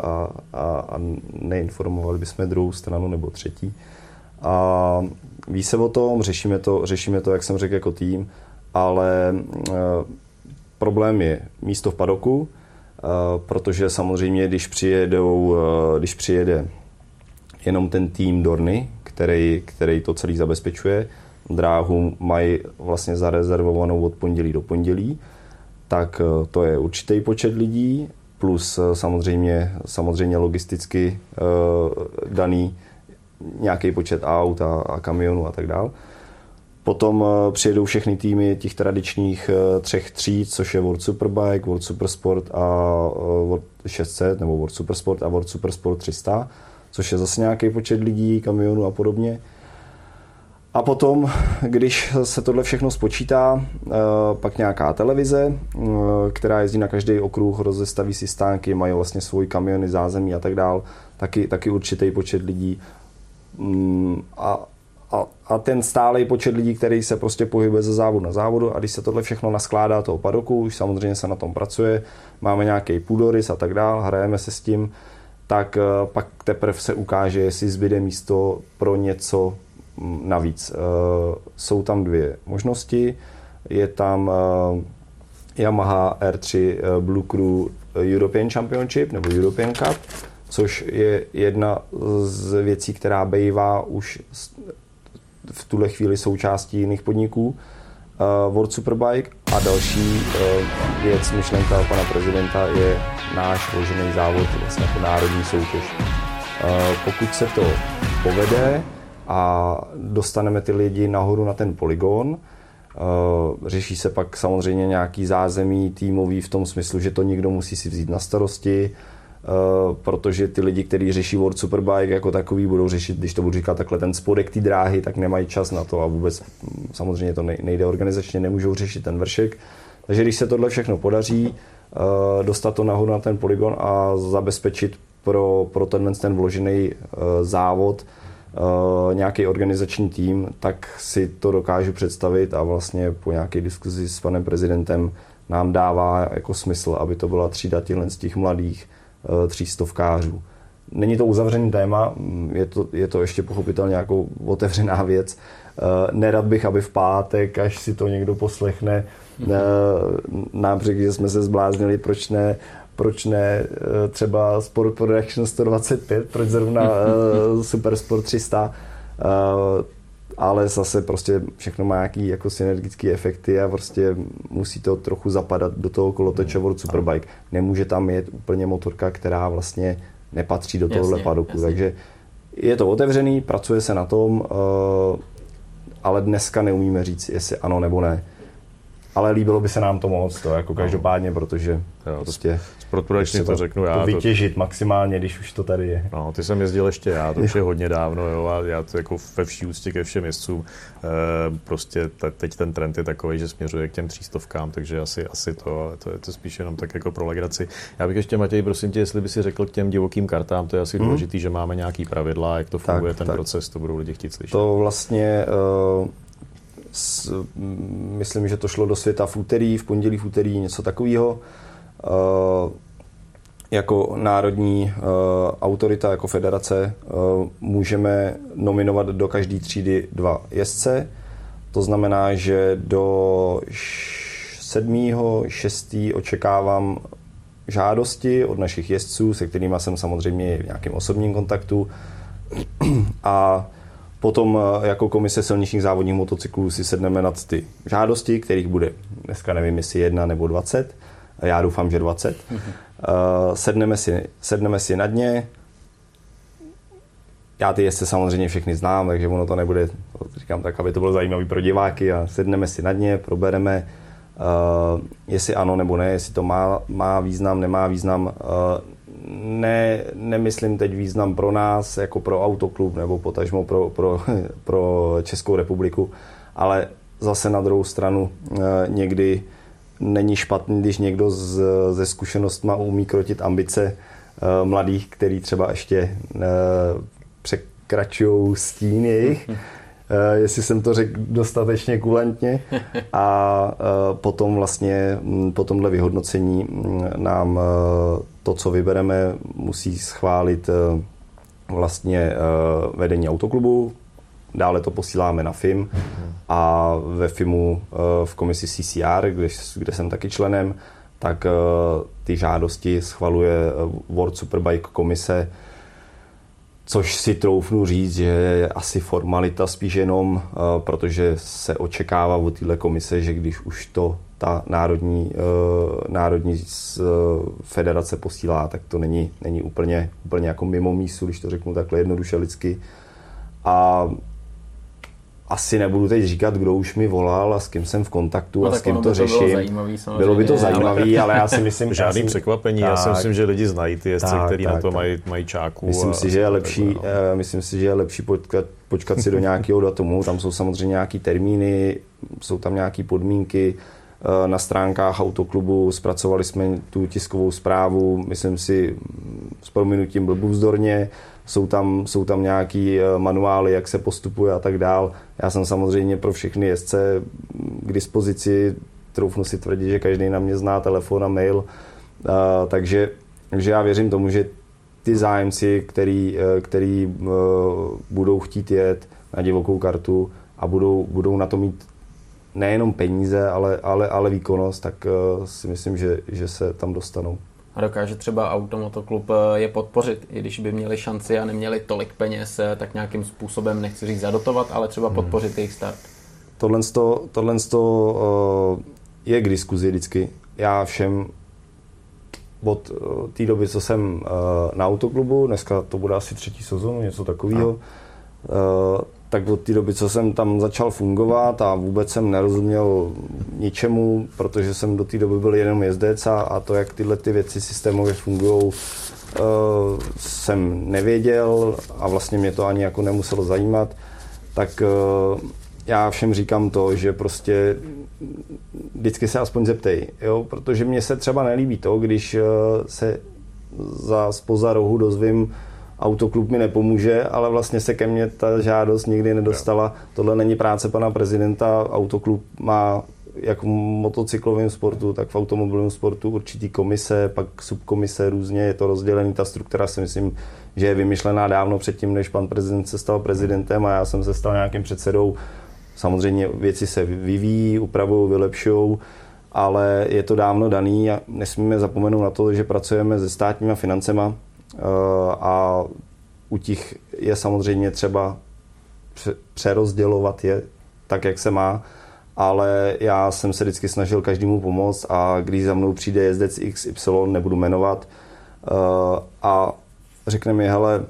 a, a neinformovali bychom druhou stranu nebo třetí. A ví se o tom, řešíme to, řešíme to, jak jsem řekl, jako tým, ale e, problém je místo v padoku, e, protože samozřejmě, když přijedou, e, když přijede jenom ten tým Dorny, který, který to celý zabezpečuje, dráhu mají vlastně zarezervovanou od pondělí do pondělí, tak eh, to je určitý počet lidí, plus eh, samozřejmě, samozřejmě logisticky uh, daný nějaký počet aut a, a kamionů a tak dále. Potom přijedou všechny týmy těch tradičních třech tří, což je World Superbike, World Supersport a World 600, nebo World Supersport a World Supersport 300, což je zase nějaký počet lidí, kamionů a podobně. A potom, když se tohle všechno spočítá, eh, pak nějaká televize, eh, která jezdí na každý okruh, rozestaví si stánky, mají vlastně svůj kamiony, zázemí a tak dál, taky, taky určitý počet lidí. Mm, a, a, a ten stálý počet lidí, který se prostě pohybuje ze závodu na závodu a když se tohle všechno naskládá toho padoku, už samozřejmě se na tom pracuje, máme nějaký půdorys a tak dál, hrajeme se s tím, tak eh, pak teprve se ukáže, jestli zbyde místo pro něco navíc. Eh, jsou tam dvě možnosti. Je tam eh, Yamaha R3 eh, Blue Crew European Championship nebo European Cup, což je jedna z věcí, která bývá už v tuhle chvíli součástí jiných podniků. World Superbike a další věc, myšlenka pana prezidenta je náš vložený závod, vlastně jako národní soutěž. Pokud se to povede, a dostaneme ty lidi nahoru na ten poligon. Eh, řeší se pak samozřejmě nějaký zázemí týmový v tom smyslu, že to někdo musí si vzít na starosti, eh, protože ty lidi, kteří řeší World Superbike jako takový, budou řešit, když to budu říkat takhle, ten spodek té dráhy, tak nemají čas na to a vůbec samozřejmě to nejde organizačně, nemůžou řešit ten vršek. Takže když se tohle všechno podaří, eh, dostat to nahoru na ten poligon a zabezpečit pro, pro tenhle ten vložený závod, nějaký organizační tým, tak si to dokážu představit a vlastně po nějaké diskuzi s panem prezidentem nám dává jako smysl, aby to byla třída těchto z těch mladých uh, třístovkářů. Není to uzavřený téma, je to, je to ještě pochopitelně nějakou otevřená [laughs] věc. Uh, nerad bych, aby v pátek, až si to někdo poslechne, mm-hmm. nám řekl, že jsme se zbláznili, proč ne proč ne eh, třeba Sport Production 125, proč zrovna [laughs] Super Sport 300, uh, ale zase prostě všechno má nějaký jako synergické efekty a prostě musí to trochu zapadat do toho kolotoče World Superbike. Nemůže tam jet úplně motorka, která vlastně nepatří do tohohle padoku, jasně. takže je to otevřený, pracuje se na tom, uh, ale dneska neumíme říct, jestli ano nebo ne ale líbilo by se nám to moc, to jako každopádně, protože jo, prostě Production to, to řeknu já. To vytěžit to... maximálně, když už to tady je. No, ty jsem jezdil ještě já, to už je hodně dávno, jo, a já to jako ve vší úctě ke všem jezdcům, e, prostě teď ten trend je takový, že směřuje k těm třístovkám, takže asi, asi to, ale to je to spíš jenom tak jako pro legraci. Já bych ještě, Matěj, prosím tě, jestli by si řekl k těm divokým kartám, to je asi hmm. důležitý, že máme nějaký pravidla, jak to funguje tak, ten tak. proces, to budou lidi chtít slyšet. To vlastně uh s, myslím, že to šlo do světa v úterý, v pondělí, v úterý, něco takového. Uh, jako národní uh, autorita, jako federace, uh, můžeme nominovat do každé třídy dva jezdce. To znamená, že do 7. 6. očekávám žádosti od našich jezdců, se kterými jsem samozřejmě v nějakém osobním kontaktu. [clears throat] A Potom eh, jako komise silničních závodních motocyklů si sedneme nad ty žádosti, kterých bude dneska nevím, jestli jedna nebo 20. Já doufám, že 20. Mm-hmm. Sedneme si, sedneme si nad ně. Já ty jezdce samozřejmě všechny znám, takže ono to nebude, říkám tak, aby to bylo zajímavé pro diváky a sedneme si nad ně, probereme, uh, jestli ano nebo ne, jestli to má, má význam, nemá význam. Uh, ne, nemyslím teď význam pro nás, jako pro autoklub nebo potažmo pro, pro, [laughs] pro Českou republiku, ale zase na druhou stranu eh, někdy není špatný, když někdo z, ze zkušenostma umí krotit ambice uh, mladých, který třeba ještě uh, překračují stín jejich. [laughs] Jestli jsem to řekl dostatečně kulantně. A potom vlastně po tomhle vyhodnocení nám uh, to, co vybereme, musí schválit uh, vlastně uh, vedení autoklubu, dále to posíláme na FIM a ve FIMu uh, v komisi CCR, kde, kde jsem taky členem, tak ty žádosti schvaluje World Superbike komise, což si troufnu říct, že je asi formalita spíš jenom, protože se očekává od téhle komise, že když už to ta národní, uh, národní uh, federace posílá, tak to není, není úplně, úplně jako mimo mísu, když to řeknu takhle jednoduše lidsky. A asi nebudu teď říkat, kdo už mi volal a s kým jsem v kontaktu no, a s kým to, to řeším. Bylo, zajímavý, bylo by to zajímavé, ale já si myslím... [laughs] Žádný já překvapení, tak, já si myslím, že lidi znají ty jezdce, kteří na to mají, mají čáku. Myslím, a, si, že je lepší, no. uh, myslím si, že je lepší počkat, počkat si do nějakého datumu, tam jsou samozřejmě nějaký termíny, jsou tam nějaké podmínky, Eh, na stránkách autoklubu, zpracovali jsme tu tiskovou zprávu, myslím si s prominutím blbůvzdorně, jsou tam, jsou tam nějaký eh, manuály, jak se postupuje a tak dál. Já jsem samozřejmě pro všechny jezdce k dispozici, troufnu si tvrdit, že každý na mě zná telefon a mail, eh, takže, takže já věřím tomu, že ty zájemci, který, který budou chtít jet na divokou kartu a budou, budou na to mít nejenom peníze, ale, ale, ale výkonnost, tak uh, si myslím, že, že se tam dostanou. A dokáže třeba Automotoklub eh, je podpořit, i když by měli šanci a neměli tolik peněz, eh, tak nějakým způsobem, nechci říct zadotovat, ale třeba hmm. podpořit hmm. jejich start. Tohle, to, tohle to, je k diskuzi vždycky. Já všem od té doby, co jsem na autoklubu, dneska to bude asi třetí sezónu, něco takového, tak od té doby, co jsem tam začal fungovat a vůbec jsem nerozuměl ničemu, protože jsem do té doby byl jenom jezdec a, a to, jak tyhle ty věci systémově fungují, uh, jsem nevěděl a vlastně mě to ani jako nemuselo zajímat, tak uh, já všem říkám to, že prostě vždycky se aspoň zeptej, jo? protože mně se třeba nelíbí to, když uh, se za spoza rohu dozvím, autoklub mi nepomůže, ale vlastně se ke mně ta žádost nikdy nedostala. Tohle není práce pana prezidenta, autoklub má jak v motocyklovém sportu, tak v automobilovém sportu určitý komise, pak subkomise různě, je to rozdělený, ta struktura si myslím, že je vymyšlená dávno předtím, než pan prezident se stal prezidentem a já jsem se stal nějakým předsedou. Samozřejmě věci se vyvíjí, upravují, vylepšují, ale je to dávno daný a nesmíme zapomenout na to, že pracujeme se státníma financema, a u těch je samozřejmě třeba přerozdělovat je tak, jak se má, ale já jsem se vždycky snažil každému pomoct a když za mnou přijde jezdec XY, nebudu jmenovat, eh, a řekne mi, hele,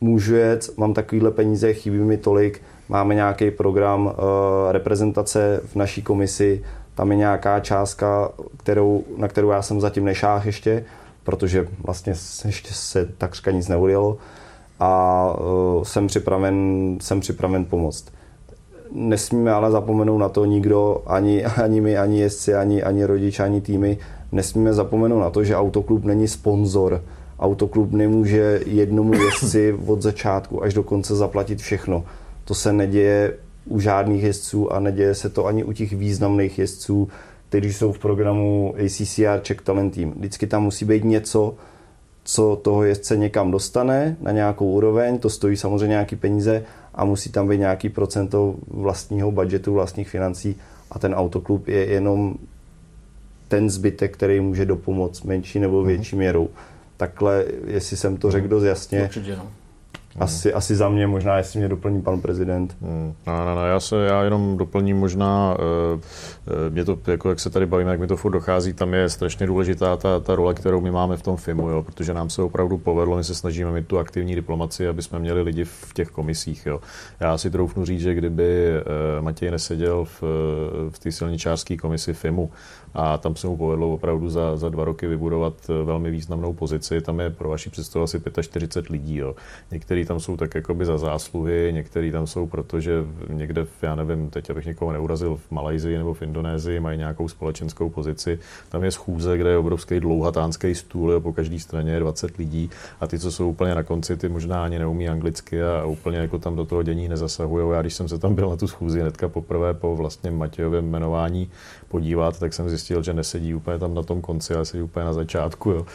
můžu jet, mám takovýhle peníze, chybí mi tolik, máme nějaký program eh, reprezentace v naší komisi, tam je nějaká částka, kterou, na kterou já jsem zatím nešáhl ještě, protože vlastně ještě se takřka nic neudělo a uh, jsem připraven, jsem připraven pomoct. Nesmíme ale zapomenout na to nikdo, ani, [laughs] ani my, ani jezdci, ani, ani rodič, ani týmy, nesmíme zapomenout na to, že autoklub není sponzor. Autoklub nemůže jednomu jezdci [coughs] od začátku až do konce zaplatit všechno. To se neděje u žádných jezdců a neděje se to ani u těch významných jezdců, kteří jsou v programu ACCR Czech Talent Team. Vždycky tam musí být něco, co toho jezdce někam dostane na nějakou úroveň, to stojí samozřejmě nějaký peníze a musí tam být nějaký procento vlastního budgetu, vlastních financí a ten autoklub je jenom ten zbytek, který může dopomoct menší nebo větší měrou. Takhle, jestli jsem to řekl dost jasně, Určitě, no. Asi, asi za mě, možná jestli mě doplní pan prezident. Hmm. No, no, no, já, se, já jenom doplním možná, uh, mě to, jako jak se tady bavíme, jak mi to furt dochází, tam je strašně důležitá ta, ta role, kterou my máme v tom filmu, jo, protože nám se opravdu povedlo, my se snažíme mít tu aktivní diplomaci, aby jsme měli lidi v těch komisích. Jo. Já si troufnu říct, že kdyby uh, Matěj neseděl v, v té silničářské komisi FIMu, a tam se mu povedlo opravdu za, za dva roky vybudovat velmi významnou pozici. Tam je pro vaši představu asi 45 lidí. Jo. Některý tam jsou tak jakoby za zásluhy, některý tam jsou, protože někde, já nevím, teď abych někoho neurazil, v Malajzii nebo v Indonésii mají nějakou společenskou pozici. Tam je schůze, kde je obrovský dlouhatánský stůl, jo, po každé straně je 20 lidí a ty, co jsou úplně na konci, ty možná ani neumí anglicky a úplně jako tam do toho dění nezasahují. Já když jsem se tam byl na tu schůzi hnedka poprvé po vlastně Matějovém jmenování podívat, tak jsem zjistil, že nesedí úplně tam na tom konci, ale sedí úplně na začátku. Jo.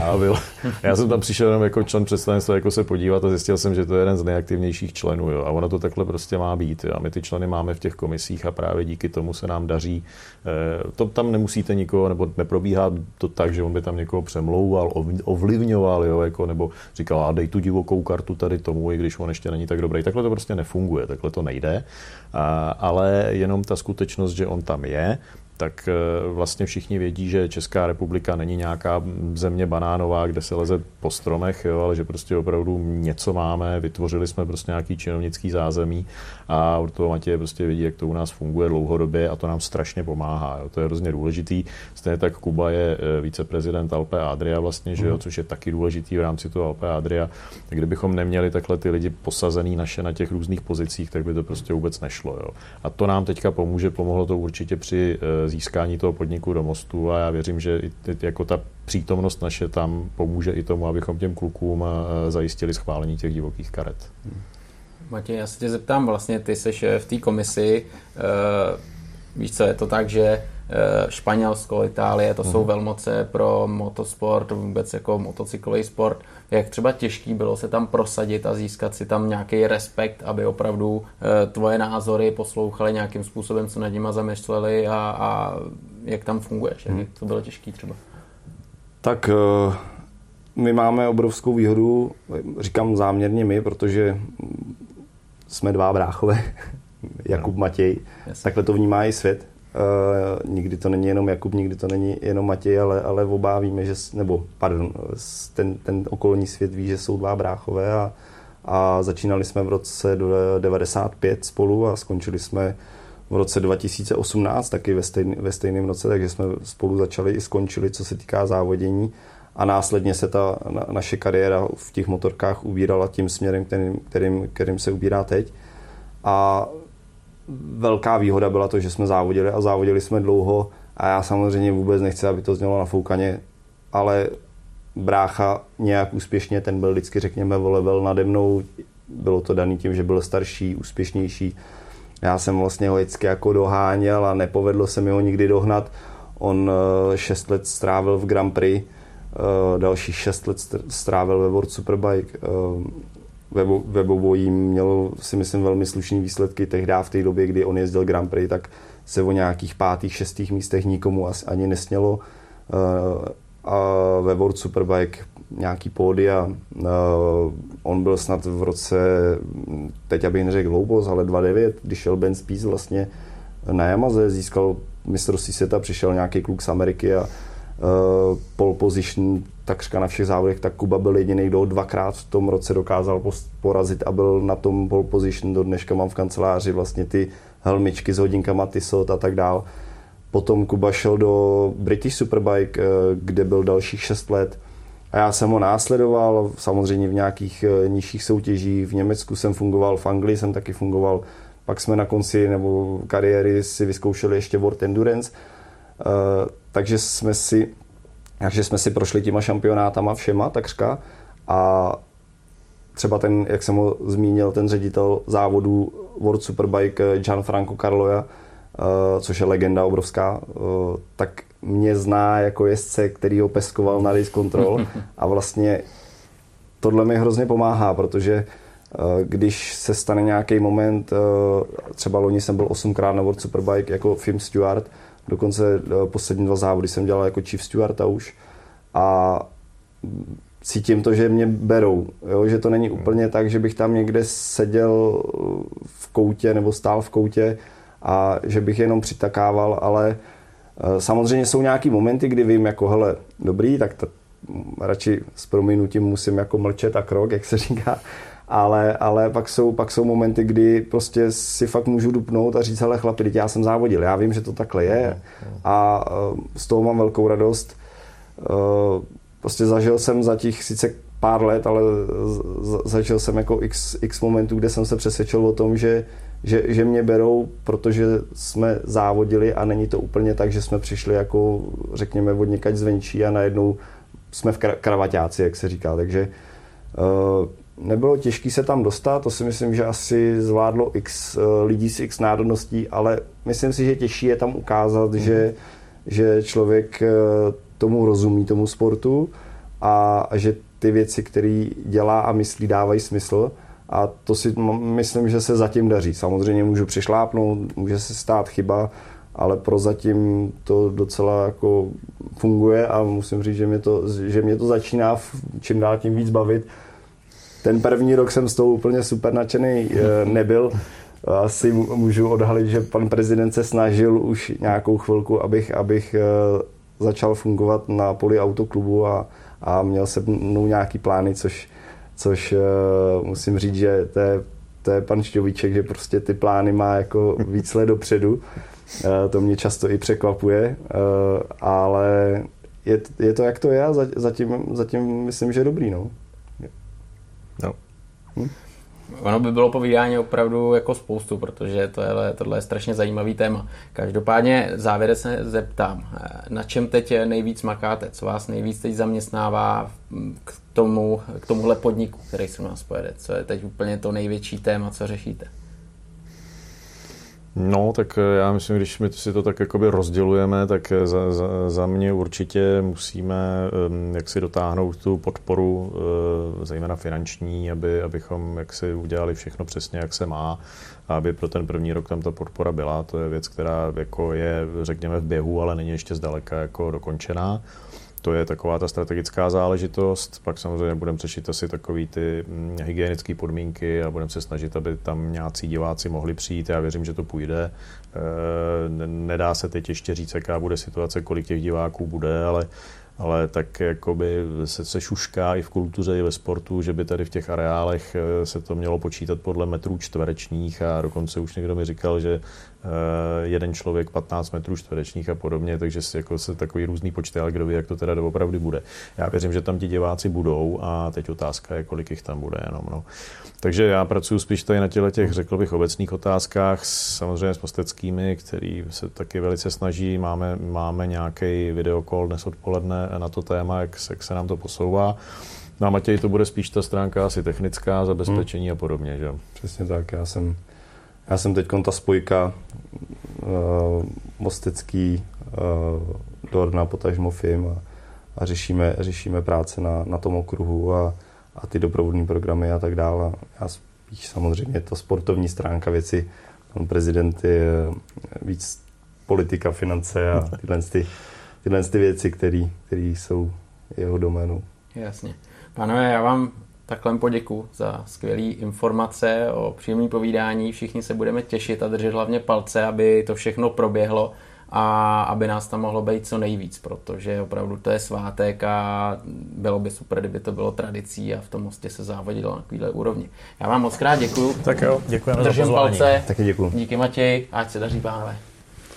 A byl, [laughs] já jsem tam přišel jenom jako člen představenstva jako se podívat a zjistil jsem, že to je jeden z nejaktivnějších členů. Jo. A ono to takhle prostě má být. Jo. A my ty členy máme v těch komisích a právě díky tomu se nám daří. Eh, to tam nemusíte nikoho, nebo neprobíhá to tak, že on by tam někoho přemlouval, ovlivňoval, jo, jako, nebo říkal, a dej tu divokou kartu tady tomu, i když on ještě není tak dobrý. Takhle to prostě nefunguje, takhle to nejde. A, ale jenom ta skutečnost, že on tam je, tak eh, vlastně všichni vědí, že Česká republika není nějaká země banánová, kde se leze po stromech, jo, ale že prostě opravdu něco máme, vytvořili jsme prostě nějaký činovnický zázemí a od toho Matěje prostě vidí, jak to u nás funguje dlouhodobě a to nám strašně pomáhá. Jo. To je hrozně důležitý. Stejně tak Kuba je eh, viceprezident Alpe Adria vlastně, že jo, mhm. což je taky důležitý v rámci toho Alpe Adria. Kdybychom neměli takhle ty lidi posazený naše na těch různých pozicích, tak by to prostě vůbec nešlo. Jo. A to nám teďka pomůže, pomohlo to určitě při eh, získání toho podniku do mostu a já věřím, že i jako ta přítomnost naše tam pomůže i tomu, abychom těm klukům eh, zajistili schválení těch divokých karet. Hmm. Matěj, já se tě zeptám, vlastně ty seš v té komisi, uh, víš co, je to tak, že uh, Španělsko, Itálie, to uh-huh. jsou mhm. velmoce pro motosport, vůbec jako motocyklový sport. Jak třeba těžký bylo se tam prosadit a získat si tam nějaký respekt, aby opravdu uh, tvoje názory poslouchali nějakým způsobem, co nad nima zamýšleli a, a jak tam funguješ, jak to bylo těžký třeba? Tak uh my máme obrovskou výhodu, říkám záměrně my, protože jsme dva bráchové, Jakub, Matěj. Yes. Takhle to vnímá i svět. Uh, nikdy to není jenom Jakub, nikdy to není jenom Matěj, ale, ale oba víme, že, nebo pardon, ten, ten okolní svět ví, že jsou dva bráchové a, a začínali jsme v roce 95 spolu a skončili jsme v roce 2018 taky ve, stejný, ve stejném roce, takže jsme spolu začali i skončili, co se týká závodění a následně se ta na, naše kariéra v těch motorkách ubírala tím směrem, kterým, kterým, kterým se ubírá teď. A velká výhoda byla to, že jsme závodili a závodili jsme dlouho a já samozřejmě vůbec nechci, aby to znělo na foukaně, ale brácha nějak úspěšně, ten byl vždycky, řekněme, o level nade mnou, bylo to daný tím, že byl starší, úspěšnější. Já jsem vlastně ho vždycky jako doháněl a nepovedlo se mi ho nikdy dohnat. On eh, šest let strávil v Grand Prix, Eh, dalších šest let strávil ve World Superbike. Eh, ve obojí měl si myslím velmi slušný výsledky tehdy v té době, kdy on jezdil Grand Prix, tak se o nějakých pátých, šestých místech nikomu ani nesnělo. Eh, a ve World Superbike nějaký pódia. On byl snad v roce, teď abych neřekl hloupost, ale 2.9, když šel Ben Spies vlastně na Yamaze, získal mistrovství světa, přišel nějaký kluk z Ameriky a pole position takřka na všech závodech, tak Kuba byl jediný, kdo dvakrát v tom roce dokázal porazit a byl na tom pole position. Do dneška mám v kanceláři vlastně ty helmičky s hodinkama Tissot a tak dál. Potom Kuba šel do British Superbike, eh, kde byl dalších 6 let. A já jsem ho následoval, samozřejmě v nějakých eh, nižších soutěžích. V Německu jsem fungoval, v Anglii jsem taky fungoval. Pak jsme na konci nebo kariéry si vyzkoušeli ještě World Endurance Eh, takže jsme si takže jsme si prošli těma šampionátama všema takřka. A třeba ten, jak jsem ho zmínil, ten ředitel závodu World Superbike Gianfranco Carloja, eh, což je legenda obrovská, eh, tak mě zná jako jezdce, který ho peskoval na race control. [laughs] A vlastně tohle mi hrozně pomáhá, protože když se stane nějaký moment, třeba loni jsem byl osmkrát na World Superbike jako film steward, Dokonce eh, poslední dva závody jsem dělal jako chief steward a už. A cítím to, že mě berou. Jo? Že to není úplně tak, že bych tam někde seděl v koutě nebo stál v koutě a že bych jenom přitakával, ale eh, samozřejmě jsou nějaký momenty, kdy vím jako hele, dobrý, tak to, radši s prominutím musím jako mlčet a krok, [laughs] jak se říká, ale, ale pak, jsou, pak jsou momenty, kdy prostě si fakt můžu dupnout a říct, hele chlapi, já jsem závodil, já vím, že to takhle je a eh, z toho mám velkou radost. Eh, prostě zažil jsem za těch sice pár let, ale zažil jsem jako x, x momentů, kde jsem se přesvědčil o tom, že, že, že mě berou, protože jsme závodili a není to úplně tak, že jsme přišli jako, řekněme, od někať zvenčí a najednou jsme v kravaťáci, jak se říká. Takže uh, nebylo těžké se tam dostat, to si myslím, že asi zvládlo x uh, lidí z x národností, ale myslím si, že těžší je tam ukázat, mm. že, že člověk uh, tomu rozumí, tomu sportu a, a že ty věci, které dělá a myslí, dávají smysl. A to si myslím, že se zatím daří. Samozřejmě můžu přišlápnout, může se stát chyba, ale prozatím to docela jako funguje a musím říct, že mě to, že mě to začíná čím dál tím víc bavit. Ten první rok jsem z toho úplně super nadšený eh, nebyl. Asi můžu odhalit, že pan prezident se snažil už nějakou chvilku, abych, abych eh, začal fungovat na poli autoklubu a, a měl se mnou nějaký plány, což, což uh, musím říct, že to je, to je pan Šťovíček, že prostě ty plány má jako víc let dopředu. To mě často i překvapuje, ale je, je to jak to je a zatím, zatím myslím, že dobrý. No. Ono by bylo povídání opravdu jako spoustu, protože to je, tohle je strašně zajímavý téma. Každopádně závěre se zeptám, na čem teď nejvíc makáte, co vás nejvíc teď zaměstnává k, tomu, k tomuhle podniku, který se u nás pojede, co je teď úplně to největší téma, co řešíte? No, tak eh, já myslím, když my si to tak jakoby rozdělujeme, tak eh, za, za, za mě určitě musíme um, jak si dotáhnout tu podporu, uh, zejména finanční, aby, abychom jak si udělali všechno přesně, jak se má, a aby pro ten první rok tam ta podpora byla. To je věc, která jako je, řekněme, v běhu, ale není ještě zdaleka jako dokončená. To je taková ta strategická záležitost. Pak samozřejmě budeme řešit asi takové ty mm, hygienické podmínky a budeme se snažit, aby tam nějací diváci mohli přijít. Já věřím, že to půjde. E, nedá se teď ještě říct, jaká bude situace, kolik těch diváků bude, ale ale tak jakoby se, se šušká i v kultuře, i ve sportu, že by tady v těch areálech eh, se to mělo počítat podle metrů čtverečních a dokonce už někdo mi říkal, že eh, jeden člověk 15 metrů čtverečních a podobně, takže se, jako se takový různý počty, ale kdo ví, jak to teda doopravdy bude. Já věřím, že tam ti diváci budou a teď otázka je, kolik jich tam bude jenom. No. Takže já pracuji spíš tady na těle těch, řekl bych, obecných otázkách, samozřejmě s Mosteckými, který se taky velice snaží. Máme, máme nějaký videokol dnes odpoledne na to téma, jak se, jak se nám to posouvá. No a Matěj, to bude spíš ta stránka asi technická, zabezpečení hmm. a podobně, že? Přesně tak, já jsem, já jsem teď ta spojka uh, Mostecký, uh, Dorna, potažmo film a, a řešíme, řešíme práce na, na tom okruhu a, a ty doprovodní programy a tak dále. Já spíš samozřejmě to sportovní stránka věci, pan prezident je víc politika, finance a tyhle, ty, tyhle ty věci, které jsou jeho doménou. Jasně. Pánové, já vám takhle poděku za skvělé informace o příjemné povídání. Všichni se budeme těšit a držet hlavně palce, aby to všechno proběhlo a aby nás tam mohlo být co nejvíc, protože opravdu to je svátek a bylo by super, kdyby to bylo tradicí a v tom mostě se závodilo na takovéhle úrovni. Já vám moc krát děkuju. Tak jo, děkujeme Držím za pozvání. palce. Taky děkuju. Díky Matěj, ať se daří pánové.